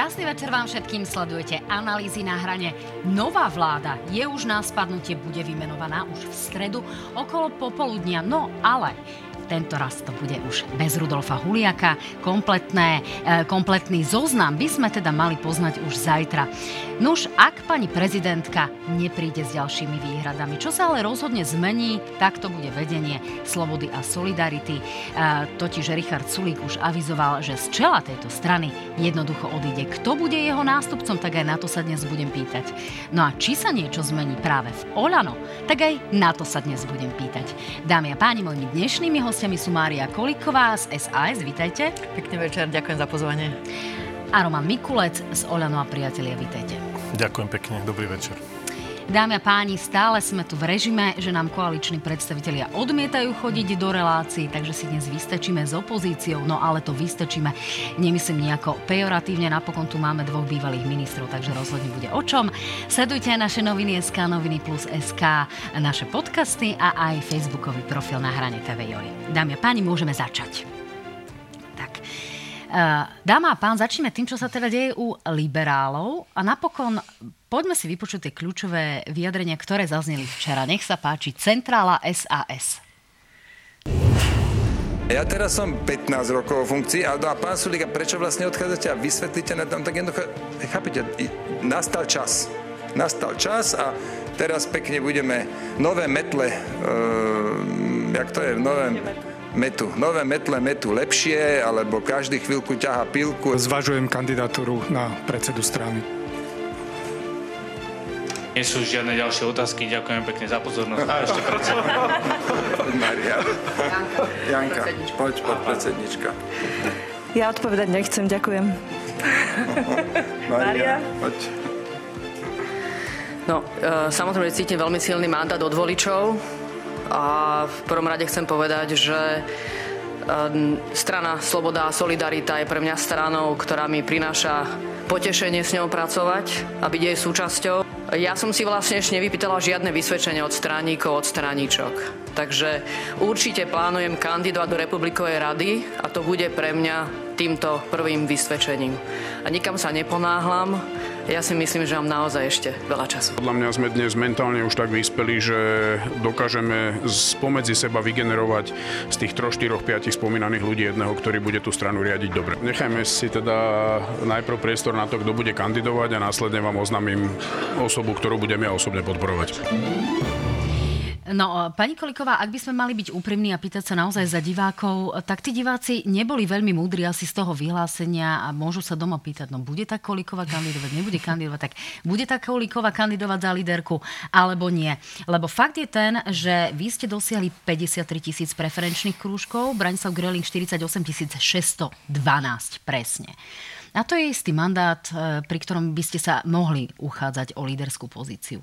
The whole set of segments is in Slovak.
Krásny večer vám všetkým, sledujete analýzy na hrane. Nová vláda je už na spadnutie, bude vymenovaná už v stredu okolo popoludnia, no ale tento raz to bude už bez Rudolfa Huliaka. Kompletné, e, kompletný zoznam by sme teda mali poznať už zajtra. Nuž, ak pani prezidentka nepríde s ďalšími výhradami, čo sa ale rozhodne zmení, tak to bude vedenie Slobody a Solidarity. E, totiž Richard Sulík už avizoval, že z čela tejto strany jednoducho odíde. Kto bude jeho nástupcom, tak aj na to sa dnes budem pýtať. No a či sa niečo zmení práve v Olano, tak aj na to sa dnes budem pýtať. Dámy a páni, mojimi dnešnými hostiami sú Mária Koliková z SAS, vítajte. Pekný večer, ďakujem za pozvanie. A Roman Mikulec z Oľano a priatelia, vítajte. Ďakujem pekne, dobrý večer. Dámy a páni, stále sme tu v režime, že nám koaliční predstavitelia odmietajú chodiť do relácií, takže si dnes vystačíme s opozíciou, no ale to vystačíme nemyslím nejako pejoratívne, napokon tu máme dvoch bývalých ministrov, takže rozhodne bude o čom. Sledujte naše noviny SK, noviny plus SK, naše podcasty a aj facebookový profil na hrane TV Joj. Dámy a páni, môžeme začať. Eh, Dáma a pán, začneme tým, čo sa teda deje u liberálov a napokon Poďme si vypočuť tie kľúčové vyjadrenia, ktoré zazneli včera. Nech sa páči, Centrála SAS. Ja teraz som 15 rokov v funkcii a, a pán Sulík, prečo vlastne odchádzate a vysvetlíte na tam tak jednoducho, chápete, nastal čas. Nastal čas a teraz pekne budeme nové metle, uh, jak to je, nové metu. Nové metle metu lepšie, alebo každý chvíľku ťaha pilku. Zvažujem kandidatúru na predsedu strany. Nie sú žiadne ďalšie otázky. Ďakujem pekne za pozornosť. A ešte predseda. Maria. Janka, poď, poď, predsednička. Ja odpovedať nechcem, ďakujem. Maria, poď. No, e, samozrejme cítim veľmi silný mandát od voličov a v prvom rade chcem povedať, že e, strana Sloboda a Solidarita je pre mňa stranou, ktorá mi prináša potešenie s ňou pracovať a byť jej súčasťou. Ja som si vlastne ešte nevypýtala žiadne vysvedčenie od straníkov, od straníčok. Takže určite plánujem kandidovať do Republikovej rady a to bude pre mňa týmto prvým vysvedčením. A nikam sa neponáhlam, ja si myslím, že mám naozaj ešte veľa času. Podľa mňa sme dnes mentálne už tak vyspeli, že dokážeme spomedzi seba vygenerovať z tých 3, 4, 5 spomínaných ľudí jedného, ktorý bude tú stranu riadiť dobre. Nechajme si teda najprv priestor na to, kto bude kandidovať a následne vám oznámim osobu, ktorú budem ja osobne podporovať. No, pani Koliková, ak by sme mali byť úprimní a pýtať sa naozaj za divákov, tak tí diváci neboli veľmi múdri asi z toho vyhlásenia a môžu sa doma pýtať, no bude tá Koliková kandidovať, nebude kandidovať, tak bude tá Koliková kandidovať za líderku alebo nie. Lebo fakt je ten, že vy ste dosiahli 53 tisíc preferenčných krúžkov, Branislav Greling 48 612 presne. A to je istý mandát, e, pri ktorom by ste sa mohli uchádzať o líderskú pozíciu.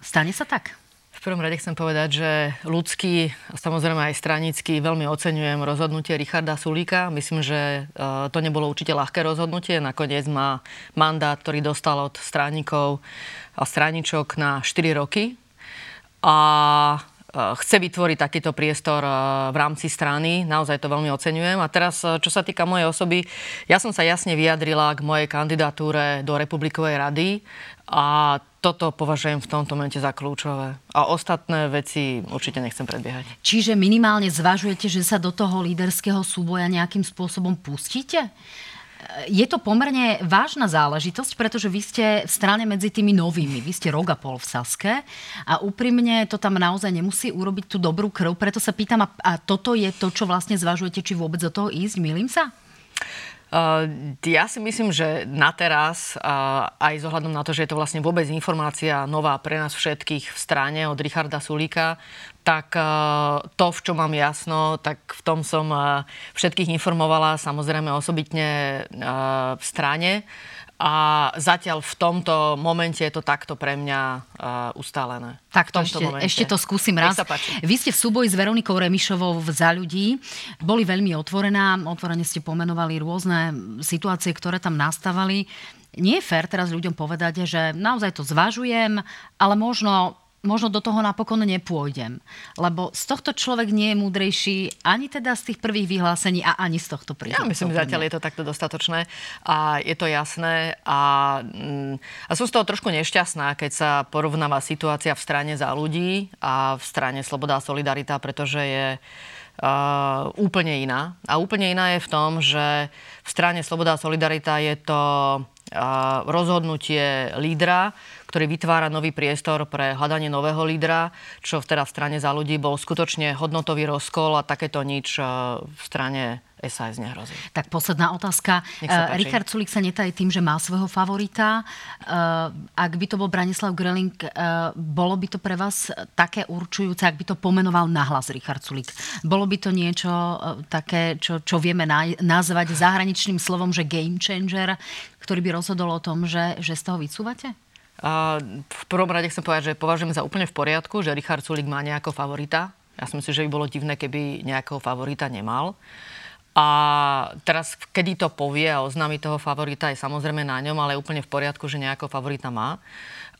Stane sa tak? Prvom rade chcem povedať, že ľudský samozrejme aj stranický veľmi oceňujem rozhodnutie Richarda Sulíka. Myslím, že e, to nebolo určite ľahké rozhodnutie. Nakoniec má mandát, ktorý dostal od straníkov a straničok na 4 roky. A e, chce vytvoriť takýto priestor e, v rámci strany. Naozaj to veľmi oceňujem. A teraz, čo sa týka mojej osoby, ja som sa jasne vyjadrila k mojej kandidatúre do Republikovej rady a toto považujem v tomto momente za kľúčové. A ostatné veci určite nechcem predbiehať. Čiže minimálne zvažujete, že sa do toho líderského súboja nejakým spôsobom pustíte? Je to pomerne vážna záležitosť, pretože vy ste v strane medzi tými novými. Vy ste rok a pol v Saske a úprimne to tam naozaj nemusí urobiť tú dobrú krv. Preto sa pýtam, a, a toto je to, čo vlastne zvažujete, či vôbec do toho ísť? Milím sa? Uh, ja si myslím, že na teraz, uh, aj z ohľadom na to, že je to vlastne vôbec informácia nová pre nás všetkých v strane od Richarda Sulíka, tak uh, to, v čom mám jasno, tak v tom som všetkých informovala, samozrejme osobitne v strane. A zatiaľ v tomto momente je to takto pre mňa uh, ustálené. Tak to ešte, ešte to skúsim raz. Vy ste v súboji s Veronikou Remišovou v Za ľudí. Boli veľmi otvorená. Otvorene ste pomenovali rôzne situácie, ktoré tam nastávali. Nie je fér teraz ľuďom povedať, že naozaj to zvažujem, ale možno možno do toho napokon nepôjdem. Lebo z tohto človek nie je múdrejší ani teda z tých prvých vyhlásení a ani z tohto príhodu. Ja myslím, že zatiaľ je to takto dostatočné a je to jasné a, mm, a som z toho trošku nešťastná, keď sa porovnáva situácia v strane za ľudí a v strane Sloboda a Solidarita, pretože je Uh, úplne iná. A úplne iná je v tom, že v strane Sloboda a Solidarita je to uh, rozhodnutie lídra, ktorý vytvára nový priestor pre hľadanie nového lídra, čo teda v strane za ľudí bol skutočne hodnotový rozkol a takéto nič e, v strane SAS nehrozí. Tak posledná otázka. E, Richard Sulik sa netají tým, že má svojho favorita. E, ak by to bol Branislav Greling, bolo by to pre vás také určujúce, ak by to pomenoval nahlas Richard Sulik? Bolo by to niečo také, čo, čo vieme nazvať zahraničným slovom, že game changer, ktorý by rozhodol o tom, že, že z toho vycúvate? V prvom rade chcem povedať, že považujem za úplne v poriadku, že Richard Sulik má nejakého favorita. Ja si myslím, že by bolo divné, keby nejakého favorita nemal. A teraz, kedy to povie a oznámi toho favorita, je samozrejme na ňom, ale je úplne v poriadku, že nejakého favorita má.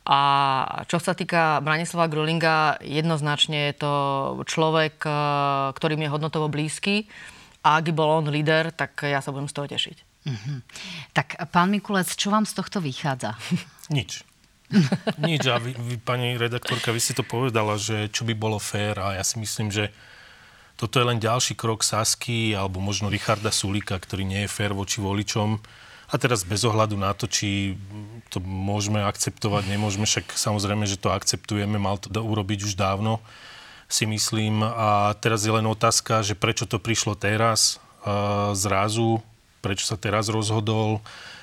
A čo sa týka Branislava Grulinga, jednoznačne je to človek, e, ktorým je hodnotovo blízky. A ak bol on líder, tak ja sa budem z toho tešiť. Mm-hmm. Tak pán Mikulec, čo vám z tohto vychádza? Nič. Nič. A vy, vy, pani redaktorka, vy si to povedala, že čo by bolo fér a ja si myslím, že toto je len ďalší krok Sasky alebo možno Richarda Sulika, ktorý nie je fér voči voličom. A teraz bez ohľadu na to, či to môžeme akceptovať, nemôžeme, však samozrejme, že to akceptujeme, mal to urobiť už dávno, si myslím. A teraz je len otázka, že prečo to prišlo teraz, zrazu, prečo sa teraz rozhodol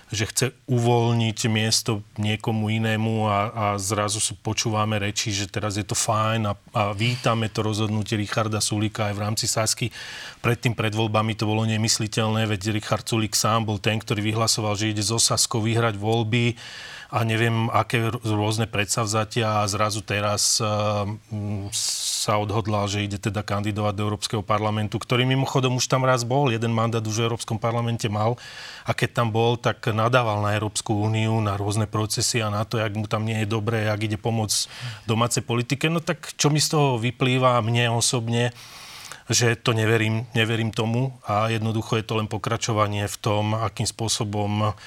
že chce uvoľniť miesto niekomu inému a, a zrazu počúvame reči, že teraz je to fajn a, a vítame to rozhodnutie Richarda Sulika aj v rámci Sasky. Predtým pred voľbami to bolo nemysliteľné, veď Richard Sulik sám bol ten, ktorý vyhlasoval, že ide zo Saskou vyhrať voľby a neviem, aké rôzne predsavzatia. A zrazu teraz uh, sa odhodlal, že ide teda kandidovať do Európskeho parlamentu, ktorý mimochodom už tam raz bol, jeden mandát už v Európskom parlamente mal. A keď tam bol, tak nadával na Európsku úniu, na rôzne procesy a na to, jak mu tam nie je dobré, jak ide pomôcť domácej politike. No tak čo mi z toho vyplýva mne osobne, že to neverím, neverím tomu. A jednoducho je to len pokračovanie v tom, akým spôsobom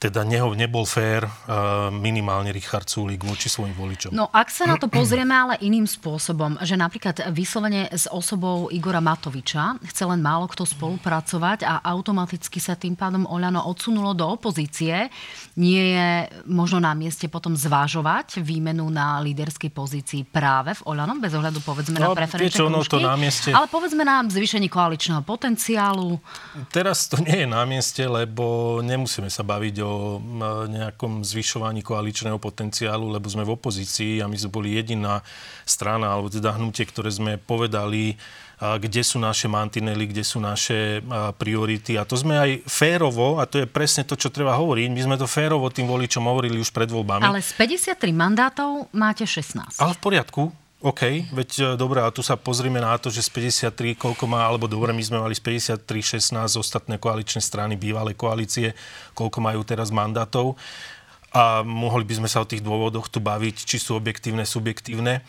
teda neho nebol fér uh, minimálne Richard Sulik voči svojim voličom. No ak sa na to pozrieme ale iným spôsobom, že napríklad vyslovene s osobou Igora Matoviča chce len málo kto spolupracovať a automaticky sa tým pádom Oľano odsunulo do opozície, nie je možno na mieste potom zvážovať výmenu na líderskej pozícii práve v Oľano, bez ohľadu povedzme no, na preferenčné no, to na mieste... ale povedzme na zvýšení koaličného potenciálu. Teraz to nie je na mieste, lebo nemusíme sa baviť o nejakom zvyšovaní koaličného potenciálu, lebo sme v opozícii a my sme boli jediná strana, alebo teda hnutie, ktoré sme povedali, kde sú naše mantinely, kde sú naše priority. A to sme aj férovo, a to je presne to, čo treba hovoriť, my sme to férovo tým voličom hovorili už pred voľbami. Ale z 53 mandátov máte 16. Ale v poriadku, OK, veď e, dobré, a tu sa pozrime na to, že z 53, koľko má, alebo dobre, my sme mali z 53, 16 ostatné koaličné strany, bývalé koalície, koľko majú teraz mandátov. A mohli by sme sa o tých dôvodoch tu baviť, či sú objektívne, subjektívne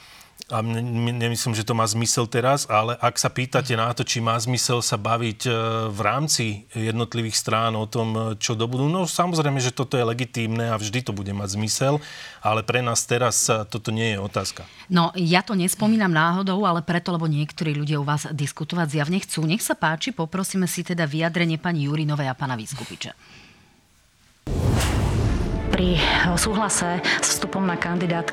a nemyslím, že to má zmysel teraz, ale ak sa pýtate na to, či má zmysel sa baviť e, v rámci jednotlivých strán o tom, e, čo do budú, no samozrejme, že toto je legitímne a vždy to bude mať zmysel, ale pre nás teraz toto nie je otázka. No, ja to nespomínam náhodou, ale preto, lebo niektorí ľudia u vás diskutovať zjavne chcú. Nech sa páči, poprosíme si teda vyjadrenie pani Jurinovej a pana Vyskupiča pri súhlase s vstupom na kandidát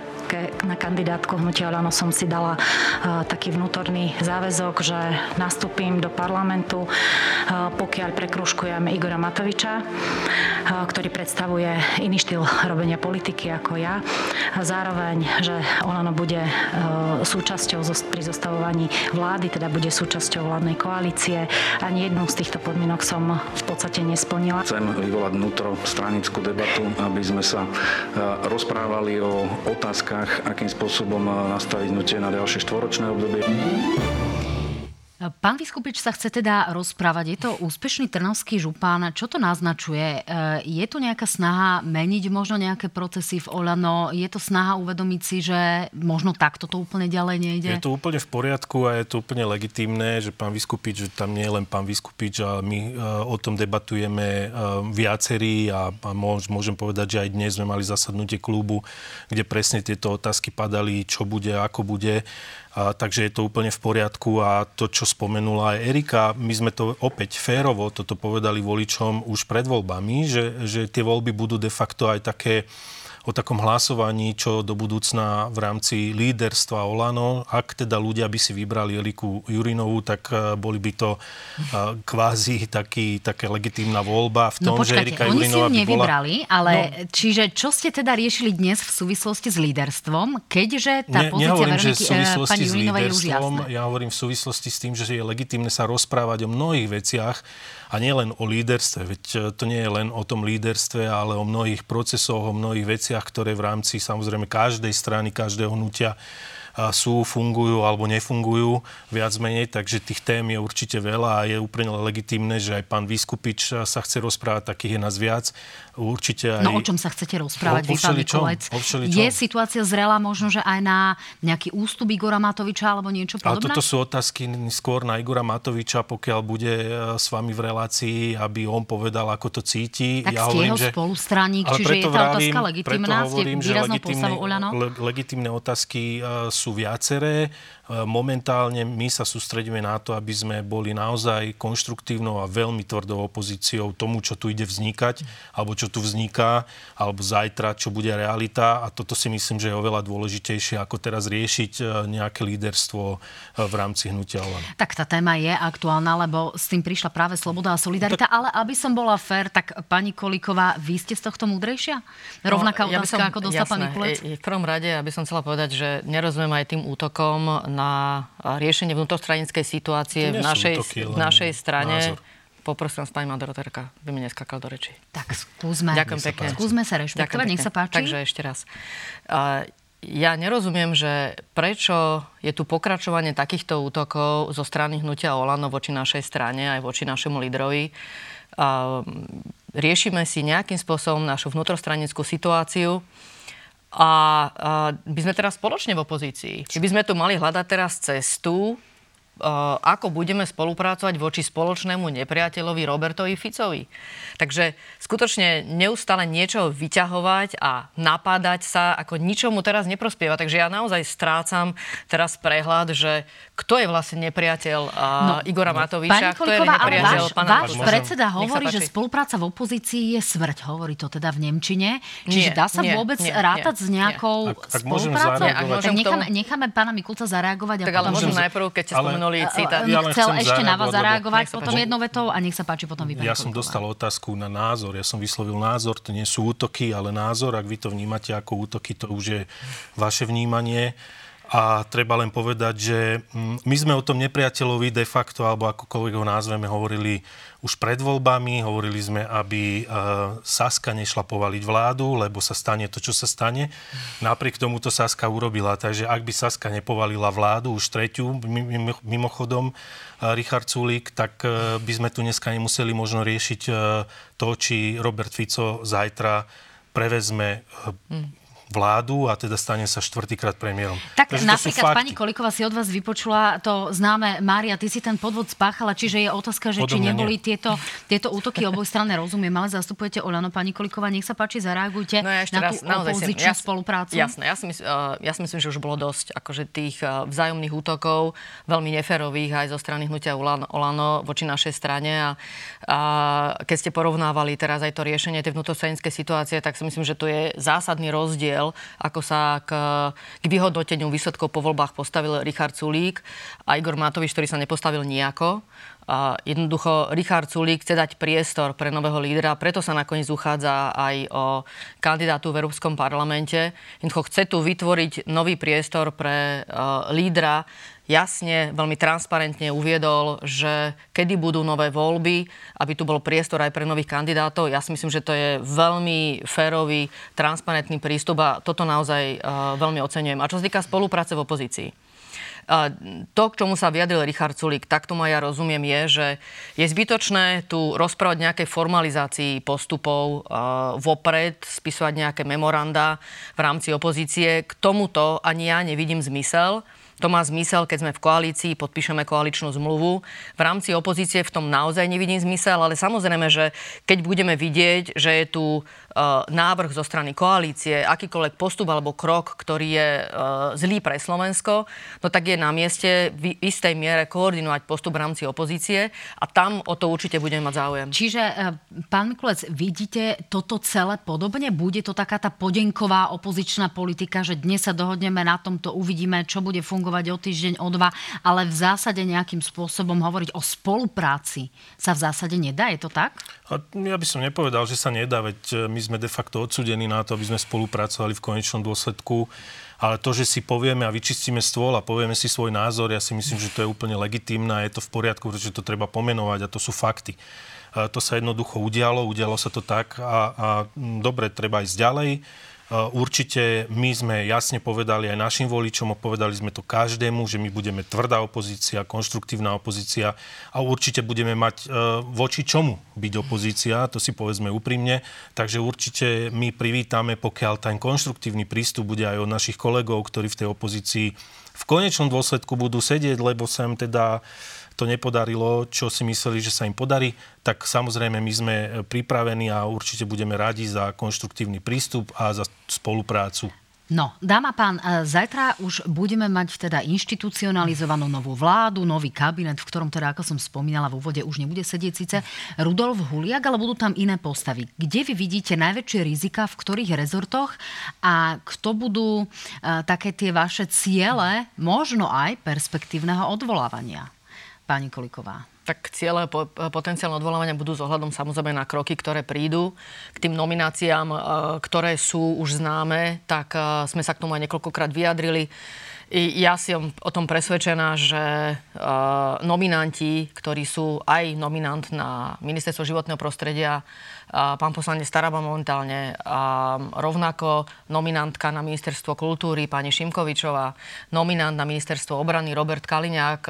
na kandidátku hnutia Oľano som si dala uh, taký vnútorný záväzok, že nastúpim do parlamentu, uh, pokiaľ prekruškujem Igora Matoviča, uh, ktorý predstavuje iný štýl robenia politiky ako ja. Zároveň, že Olano bude súčasťou pri zostavovaní vlády, teda bude súčasťou vládnej koalície. Ani jednu z týchto podmienok som v podstate nesplnila. Chcem vyvolať vnútro stranickú debatu, aby sme sa rozprávali o otázkach, akým spôsobom nastaviť hnutie na ďalšie štvoročné obdobie. Pán Vyskupič sa chce teda rozprávať. Je to úspešný trnavský župán. Čo to naznačuje? E, je tu nejaká snaha meniť možno nejaké procesy v Olano? Je to snaha uvedomiť si, že možno takto to úplne ďalej nejde? Je to úplne v poriadku a je to úplne legitimné, že pán Vyskupič, že tam nie je len pán Vyskupič, ale my e, o tom debatujeme e, viacerí a môžem povedať, že aj dnes sme mali zasadnutie klubu, kde presne tieto otázky padali, čo bude, ako bude. A, takže je to úplne v poriadku a to, čo spomenula aj Erika, my sme to opäť férovo toto povedali voličom už pred voľbami, že, že tie voľby budú de facto aj také o takom hlasovaní, čo do budúcna v rámci líderstva Olano, ak teda ľudia by si vybrali Eliku Jurinovú, tak e, boli by to e, kvázi taký, také legitímna voľba v no tom, no počkajte, že Erika Jurinová si nevybrali, bola... ale no, čiže čo ste teda riešili dnes v súvislosti s líderstvom, keďže tá ne, pozícia Veroniky, e, pani Jurinovej je už jasná? Ja hovorím v súvislosti s tým, že je legitímne sa rozprávať o mnohých veciach, a nie len o líderstve, veď to nie je len o tom líderstve, ale o mnohých procesoch, o mnohých veciach, ktoré v rámci samozrejme každej strany, každého hnutia sú, fungujú alebo nefungujú viac menej, takže tých tém je určite veľa a je úplne legitimné, že aj pán Vyskupič sa chce rozprávať, takých je nás viac. Určite aj... No o čom sa chcete rozprávať, vy, pán Mikulec? Je situácia zrela možno, že aj na nejaký ústup Igora Matoviča alebo niečo podobné? Ale toto sú otázky skôr na Igora Matoviča, pokiaľ bude e, s vami v relácii, aby on povedal, ako to cíti. Tak ja ste hovorím, jeho že... spolustraník, čiže je tá otázka legitimná, ste výraznou postavou Oľano? Legitimné otázky e, sú sú viaceré. E, momentálne my sa sústredíme na to, aby sme boli naozaj konštruktívnou a veľmi tvrdou opozíciou tomu, čo tu ide vznikať, alebo čo tu vzniká, alebo zajtra, čo bude realita. A toto si myslím, že je oveľa dôležitejšie, ako teraz riešiť e, nejaké líderstvo e, v rámci hnutia Olano. Tak tá téma je aktuálna, lebo s tým prišla práve sloboda a solidarita. Tak... Ale aby som bola fér, tak pani Koliková, vy ste z tohto múdrejšia? Rovnaká no, ja otázka, som, ako dostal pán Mikulec? V prvom rade, aby som chcela povedať, že nerozumiem aj tým útokom na riešenie vnútrostranickej situácie v našej, v našej strane. Názor. Poprosím vás, pani moderatorka, by mi neskakal do reči. Tak skúsme. Ďakujem pekne. Skúsme sa rešpektovať, nech sa páči. Takže ešte raz. Ja nerozumiem, že prečo je tu pokračovanie takýchto útokov zo strany hnutia Olano voči našej strane, aj voči našemu lídrovi. Riešime si nejakým spôsobom našu vnútrostranickú situáciu a, a by sme teraz spoločne v opozícii. By sme tu mali hľadať teraz cestu, ako budeme spolupracovať voči spoločnému nepriateľovi Robertovi Ficovi. Takže skutočne neustále niečo vyťahovať a napádať sa, ako ničomu teraz neprospieva. Takže ja naozaj strácam teraz prehľad, že kto je vlastne nepriateľ no, Igora Matoviča, kto je nepriateľ váš, pána Váš predseda hovorí, že spolupráca v opozícii je smrť. Hovorí to teda v Nemčine. Čiže nie, dá sa nie, vôbec nie, rátať nie, s nejakou nie. Ak, ak spoluprácou? Tak necháme, necháme pána Mikulca zareagovať. Tak ale môžem najprv, keď ste spomenuli minulý citát. Ja chcel ešte na vás zareagovať potom jednou vetou a nech sa páči potom vy. Ja som dostal otázku na názor. Ja som vyslovil názor. To nie sú útoky, ale názor. Ak vy to vnímate ako útoky, to už je vaše vnímanie. A treba len povedať, že mm, my sme o tom nepriateľovi de facto, alebo akokoľvek ho názveme, hovorili už pred voľbami. Hovorili sme, aby e, Saska nešla povaliť vládu, lebo sa stane to, čo sa stane. Napriek tomu to Saska urobila. Takže ak by Saska nepovalila vládu, už tretiu, mimochodom, e, Richard Sulík, tak e, by sme tu dneska nemuseli možno riešiť to, či Robert Fico zajtra prevezme vládu a teda stane sa štvrtýkrát premiérom. Tak Takže napríklad pani Kolikova si od vás vypočula to známe, Mária, ty si ten podvod spáchala, čiže je otázka, že či neboli nie. tieto, tieto útoky obojstranné, rozumiem, ale zastupujete Olano, pani Kolikova, nech sa páči, zareagujte no ja ešte na tú raz, opozičnú ja, spoluprácu. Jasné, ja si, mysl, uh, ja si myslím, že už bolo dosť akože tých uh, vzájomných útokov, veľmi neférových aj zo strany hnutia Olano, Olano voči našej strane a, a keď ste porovnávali teraz aj to riešenie tej vnútrostranickej situácie, tak si myslím, že tu je zásadný rozdiel rozdiel, ako sa k, k vyhodnoteniu výsledkov po voľbách postavil Richard Sulík a Igor Matovič, ktorý sa nepostavil nejako. Jednoducho Richard Sulík chce dať priestor pre nového lídra, preto sa nakoniec uchádza aj o kandidátu v Európskom parlamente. Jednoducho chce tu vytvoriť nový priestor pre uh, lídra, jasne, veľmi transparentne uviedol, že kedy budú nové voľby, aby tu bol priestor aj pre nových kandidátov. Ja si myslím, že to je veľmi férový, transparentný prístup a toto naozaj uh, veľmi oceňujem. A čo sa týka spolupráce v opozícii. To, k čomu sa vyjadril Richard Sulík, tak tomu ja rozumiem, je, že je zbytočné tu rozprávať nejaké formalizácii postupov vopred, spisovať nejaké memoranda v rámci opozície. K tomuto ani ja nevidím zmysel. To má zmysel, keď sme v koalícii, podpíšeme koaličnú zmluvu. V rámci opozície v tom naozaj nevidím zmysel, ale samozrejme, že keď budeme vidieť, že je tu návrh zo strany koalície, akýkoľvek postup alebo krok, ktorý je e, zlý pre Slovensko, no tak je na mieste v istej miere koordinovať postup v rámci opozície a tam o to určite budeme mať záujem. Čiže, e, pán Mikulec, vidíte toto celé podobne? Bude to taká tá podenková opozičná politika, že dnes sa dohodneme na tomto, uvidíme, čo bude fungovať o týždeň, o dva, ale v zásade nejakým spôsobom hovoriť o spolupráci sa v zásade nedá, je to tak? A ja by som nepovedal, že sa nedá, veď my sme de facto odsudení na to, aby sme spolupracovali v konečnom dôsledku. Ale to, že si povieme a vyčistíme stôl a povieme si svoj názor, ja si myslím, že to je úplne legitimné a je to v poriadku, pretože to treba pomenovať a to sú fakty. A to sa jednoducho udialo, udialo sa to tak a, a dobre, treba ísť ďalej. Eh, určite my sme jasne povedali aj našim voličom, povedali sme to každému, že my budeme tvrdá opozícia, konštruktívna opozícia a určite budeme mať eh, voči čomu byť opozícia, to si povedzme úprimne. Takže určite my privítame, pokiaľ ten konštruktívny prístup bude aj od našich kolegov, ktorí v tej opozícii v konečnom dôsledku budú sedieť, lebo sa im teda to nepodarilo, čo si mysleli, že sa im podarí, tak samozrejme my sme pripravení a určite budeme radi za konštruktívny prístup a za spoluprácu. No, dáma pán, e, zajtra už budeme mať teda inštitucionalizovanú novú vládu, nový kabinet, v ktorom teda, ako som spomínala v úvode, už nebude sedieť síce Rudolf Huliak, ale budú tam iné postavy. Kde vy vidíte najväčšie rizika, v ktorých rezortoch a kto budú uh, také tie vaše ciele, možno aj perspektívneho odvolávania? Pani Koliková tak ciele po, potenciálne odvolávania budú s samozrejme na kroky, ktoré prídu. K tým nomináciám, e, ktoré sú už známe, tak e, sme sa k tomu aj niekoľkokrát vyjadrili. Ja som o tom presvedčená, že uh, nominanti, ktorí sú aj nominant na Ministerstvo životného prostredia, uh, pán poslanec Staraba momentálne, a rovnako nominantka na Ministerstvo kultúry, pani Šimkovičová, nominant na Ministerstvo obrany Robert Kaliňák,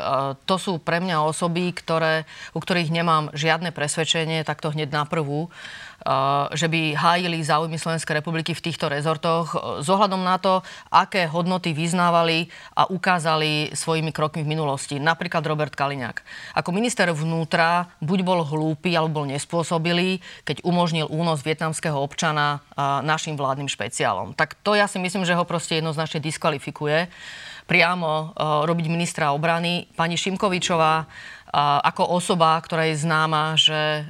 to sú pre mňa osoby, ktoré, u ktorých nemám žiadne presvedčenie, takto hneď na prvú, že by hájili záujmy Slovenskej republiky v týchto rezortoch s ohľadom na to, aké hodnoty vyznávali a ukázali svojimi krokmi v minulosti. Napríklad Robert Kaliňák. Ako minister vnútra buď bol hlúpy alebo bol nespôsobilý, keď umožnil únos vietnamského občana našim vládnym špeciálom. Tak to ja si myslím, že ho proste jednoznačne diskvalifikuje priamo robiť ministra obrany. Pani Šimkovičová ako osoba, ktorá je známa, že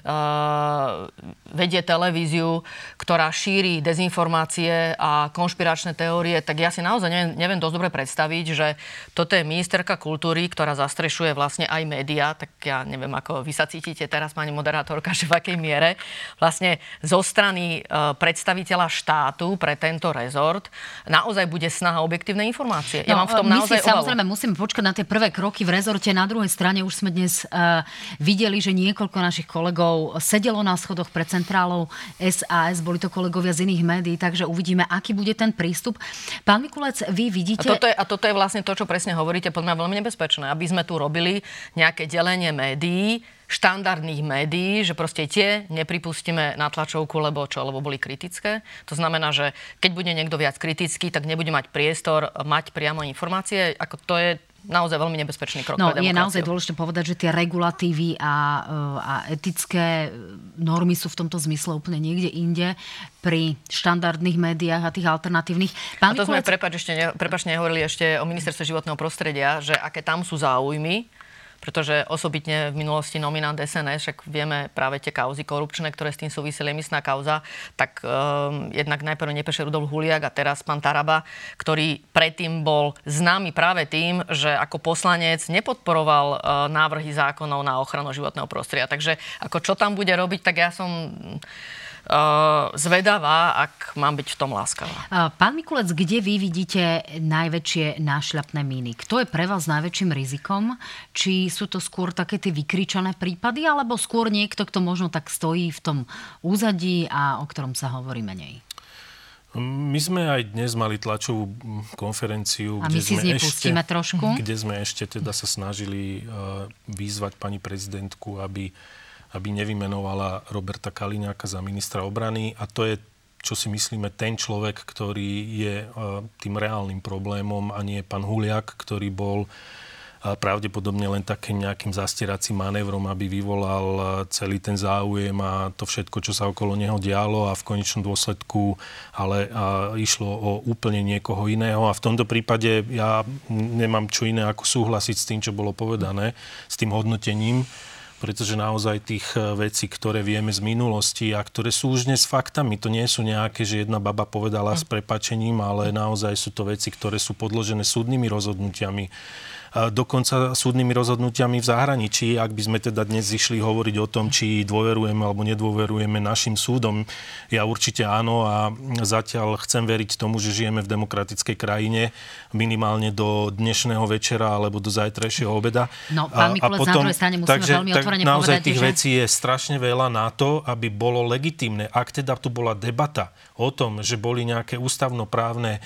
vedie televíziu, ktorá šíri dezinformácie a konšpiračné teórie, tak ja si naozaj neviem, neviem dosť dobre predstaviť, že toto je ministerka kultúry, ktorá zastrešuje vlastne aj médiá, tak ja neviem, ako vy sa cítite teraz, pani moderátorka, že v akej miere vlastne zo strany predstaviteľa štátu pre tento rezort naozaj bude snaha objektívne informácie. Ja no, mám v tom my naozaj si, samozrejme musíme počkať na tie prvé kroky v rezorte. Na druhej strane už sme dnes dnes uh, videli, že niekoľko našich kolegov sedelo na schodoch pred centrálou SAS, boli to kolegovia z iných médií, takže uvidíme, aký bude ten prístup. Pán Mikulec, vy vidíte... A toto je, a toto je vlastne to, čo presne hovoríte, podľa mňa veľmi nebezpečné, aby sme tu robili nejaké delenie médií, štandardných médií, že proste tie nepripustíme na tlačovku, lebo čo, lebo boli kritické. To znamená, že keď bude niekto viac kritický, tak nebude mať priestor mať priamo informácie. Ako to je naozaj veľmi nebezpečný krok no, Je naozaj dôležité povedať, že tie regulatívy a, a etické normy sú v tomto zmysle úplne niekde inde pri štandardných médiách a tých alternatívnych. Pán a to Mikulec... sme, prepač, ešte ne, prepač, nehovorili ešte o ministerstve životného prostredia, že aké tam sú záujmy pretože osobitne v minulosti nominant SNS, však vieme práve tie kauzy korupčné, ktoré s tým súviseli, emisná kauza, tak um, jednak najprv nepeše Rudolf Huliak a teraz pán Taraba, ktorý predtým bol známy práve tým, že ako poslanec nepodporoval uh, návrhy zákonov na ochranu životného prostredia. Takže ako čo tam bude robiť, tak ja som zvedavá, ak mám byť v tom láskavá. Uh, pán Mikulec, kde vy vidíte najväčšie nášľapné míny? Kto je pre vás najväčším rizikom? Či sú to skôr také tie vykričané prípady, alebo skôr niekto, kto možno tak stojí v tom úzadí a o ktorom sa hovorí menej? My sme aj dnes mali tlačovú konferenciu, A my kde si sme ešte, trošku. kde sme ešte teda sa snažili uh, vyzvať pani prezidentku, aby, aby nevymenovala Roberta Kaliňáka za ministra obrany. A to je čo si myslíme, ten človek, ktorý je uh, tým reálnym problémom a nie pán Huliak, ktorý bol uh, pravdepodobne len takým nejakým zastieracím manévrom, aby vyvolal uh, celý ten záujem a to všetko, čo sa okolo neho dialo a v konečnom dôsledku ale išlo o úplne niekoho iného. A v tomto prípade ja nemám čo iné ako súhlasiť s tým, čo bolo povedané, s tým hodnotením pretože naozaj tých e, vecí, ktoré vieme z minulosti a ktoré sú už dnes faktami, to nie sú nejaké, že jedna baba povedala s prepačením, ale naozaj sú to veci, ktoré sú podložené súdnymi rozhodnutiami dokonca súdnymi rozhodnutiami v zahraničí, ak by sme teda dnes išli hovoriť o tom, či dôverujeme alebo nedôverujeme našim súdom. Ja určite áno a zatiaľ chcem veriť tomu, že žijeme v demokratickej krajine minimálne do dnešného večera alebo do zajtrajšieho obeda. No, pán potom, na druhej strane musíme takže, veľmi otvorene tak naozaj povedať, tých že... vecí je strašne veľa na to, aby bolo legitímne. Ak teda tu bola debata o tom, že boli nejaké ústavnoprávne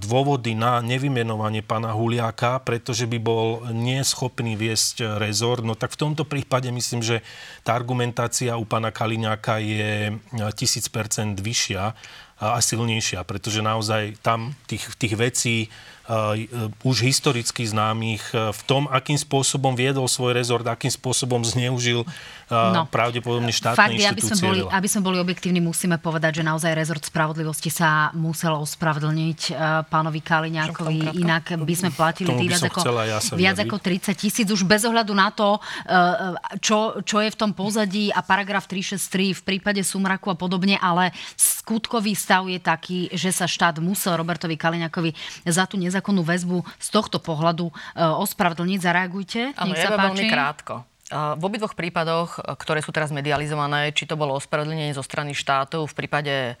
dôvody na nevymenovanie pána Huliáka, pretože by bol neschopný viesť rezort, no tak v tomto prípade myslím, že tá argumentácia u pána Kaliňáka je 1000% vyššia a silnejšia, pretože naozaj tam tých, tých vecí uh, už historicky známych uh, v tom, akým spôsobom viedol svoj rezort, akým spôsobom zneužil uh, no, pravdepodobne štátne fakt, inštitúcie. Aby sme, boli, aby sme boli objektívni, musíme povedať, že naozaj rezort spravodlivosti sa musel ospravedlniť pánovi Kaliňákovi, inak by sme platili tých viac, ako, ja viac ako 30 tisíc, už bez ohľadu na to, čo, čo je v tom pozadí a paragraf 363 v prípade Sumraku a podobne, ale skutkový stav je taký, že sa štát musel Robertovi Kaliňákovi za tú nezákonnú väzbu z tohto pohľadu e, ospravedlniť. Zareagujte. Áno, ja veľmi krátko. E, v obidvoch prípadoch, e, ktoré sú teraz medializované, či to bolo ospravedlnenie zo strany štátu v prípade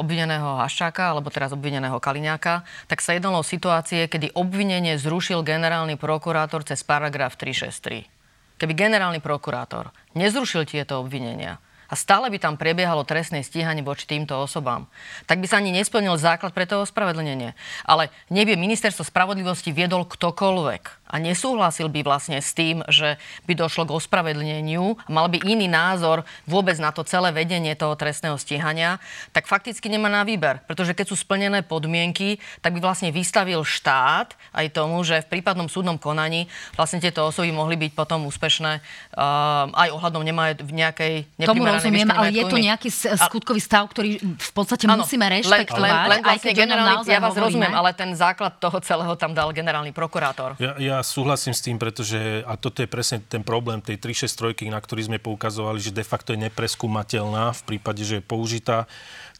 obvineného Haščáka alebo teraz obvineného Kaliňáka, tak sa jednalo o situácie, kedy obvinenie zrušil generálny prokurátor cez paragraf 363. Keby generálny prokurátor nezrušil tieto obvinenia, a stále by tam prebiehalo trestné stíhanie voči týmto osobám, tak by sa ani nesplnil základ pre to ospravedlnenie. Ale nevie ministerstvo spravodlivosti viedol ktokoľvek a nesúhlasil by vlastne s tým, že by došlo k ospravedlneniu a mal by iný názor vôbec na to celé vedenie toho trestného stíhania, tak fakticky nemá na výber. Pretože keď sú splnené podmienky, tak by vlastne vystavil štát aj tomu, že v prípadnom súdnom konaní vlastne tieto osoby mohli byť potom úspešné uh, aj ohľadom nemajú v nejakej Tomu rozumiem, ale je to nejaký skutkový stav, ktorý v podstate ano, musíme rešpektovať. Len, len, len vlastne generálny, ja vás hovoríme. rozumiem, ale ten základ toho celého tam dal generálny prokurátor. Ja, ja súhlasím s tým, pretože, a toto je presne ten problém tej 363, na ktorý sme poukazovali, že de facto je nepreskúmateľná v prípade, že je použitá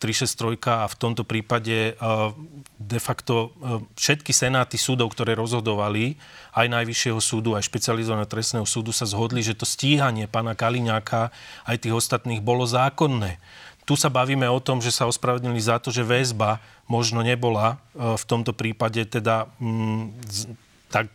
363 a v tomto prípade de facto všetky senáty súdov, ktoré rozhodovali, aj Najvyššieho súdu, aj špecializovaného trestného súdu sa zhodli, že to stíhanie pána Kaliňáka aj tých ostatných bolo zákonné. Tu sa bavíme o tom, že sa ospravedlnili za to, že väzba možno nebola v tomto prípade teda mm, tak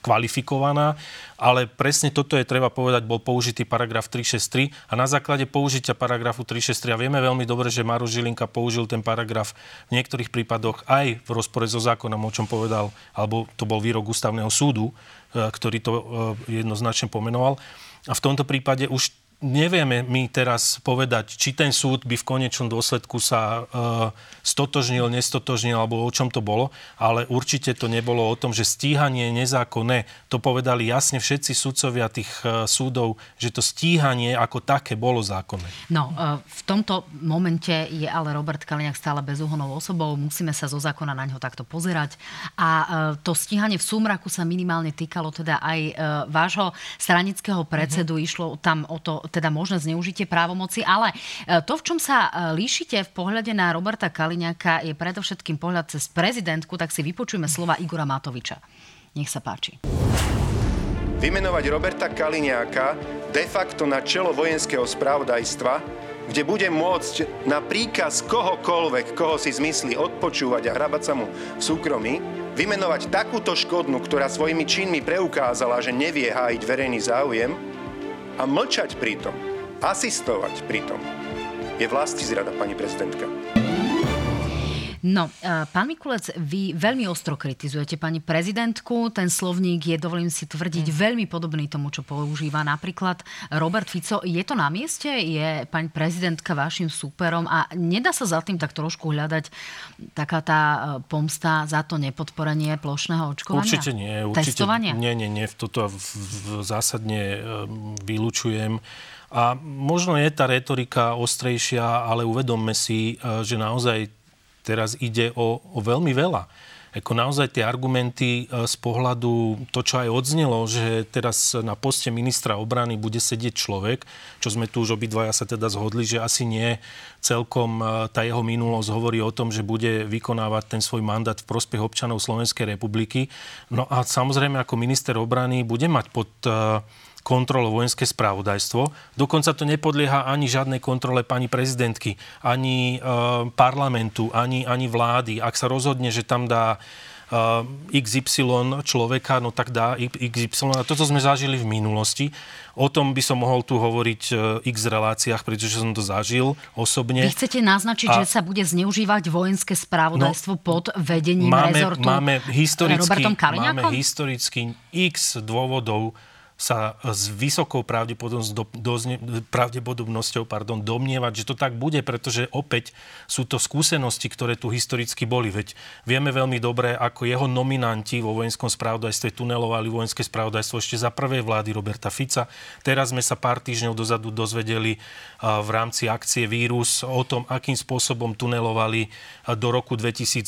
kvalifikovaná, ale presne toto je treba povedať, bol použitý paragraf 363 a na základe použitia paragrafu 363 a vieme veľmi dobre, že Maro Žilinka použil ten paragraf v niektorých prípadoch aj v rozpore so zákonom, o čom povedal, alebo to bol výrok ústavného súdu, e, ktorý to e, jednoznačne pomenoval. A v tomto prípade už nevieme my teraz povedať, či ten súd by v konečnom dôsledku sa e, stotožnil, nestotožnil, alebo o čom to bolo, ale určite to nebolo o tom, že stíhanie je nezákonné. To povedali jasne všetci sudcovia tých e, súdov, že to stíhanie ako také bolo zákonné. No, e, v tomto momente je ale Robert Kaliňák stále bezúhonou osobou, musíme sa zo zákona na ňo takto pozerať. A e, to stíhanie v súmraku sa minimálne týkalo teda aj e, vášho stranického predsedu, mm-hmm. išlo tam o to, teda možné zneužitie právomoci, ale e, to, v čom sa e, líšite v pohľade na Roberta Kaliňáka, je predovšetkým pohľad cez prezidentku, tak si vypočujeme slova Igora Matoviča. Nech sa páči. Vymenovať Roberta Kaliňáka de facto na čelo vojenského spravodajstva, kde bude môcť na príkaz kohokoľvek, koho si zmyslí, odpočúvať a hrabať sa mu v súkromí, vymenovať takúto škodnú, ktorá svojimi činmi preukázala, že nevie hájiť verejný záujem, a mlčať pritom, asistovať pritom, je vlasti zrada, pani prezidentka. No, e, pán Mikulec, vy veľmi ostro kritizujete pani prezidentku. Ten slovník je, dovolím si tvrdiť, mm. veľmi podobný tomu, čo používa napríklad Robert Fico. Je to na mieste? Je pani prezidentka vašim súperom? A nedá sa za tým tak trošku hľadať taká tá e, pomsta za to nepodporenie plošného očkovania? Určite nie. Určite, Testovania? Nie, nie, nie. Toto v, v, zásadne e, vylúčujem. A možno je tá retorika ostrejšia, ale uvedomme si, že naozaj teraz ide o, o veľmi veľa. Eko naozaj tie argumenty e, z pohľadu, to čo aj odznelo, že teraz na poste ministra obrany bude sedieť človek, čo sme tu už obidvaja sa teda zhodli, že asi nie celkom e, tá jeho minulosť hovorí o tom, že bude vykonávať ten svoj mandát v prospech občanov Slovenskej republiky. No a samozrejme ako minister obrany bude mať pod kontrolou vojenské spravodajstvo. Dokonca to nepodlieha ani žiadnej kontrole pani prezidentky, ani e, parlamentu, ani, ani vlády. Ak sa rozhodne, že tam dá e, XY človeka, no tak dá XY. A toto sme zažili v minulosti. O tom by som mohol tu hovoriť v e, x reláciách, pretože som to zažil osobne. Vy chcete naznačiť, a... že sa bude zneužívať vojenské spravodajstvo no, pod vedením máme, rezortu máme historicky, Robertom Máme historicky x dôvodov, sa s vysokou pravdepodobnosťou, pravdepodobnosťou pardon, domnievať, že to tak bude, pretože opäť sú to skúsenosti, ktoré tu historicky boli. Veď vieme veľmi dobre, ako jeho nominanti vo vojenskom spravodajstve tunelovali vojenské spravodajstvo ešte za prvej vlády Roberta Fica. Teraz sme sa pár týždňov dozadu dozvedeli v rámci akcie Vírus o tom, akým spôsobom tunelovali do roku 2020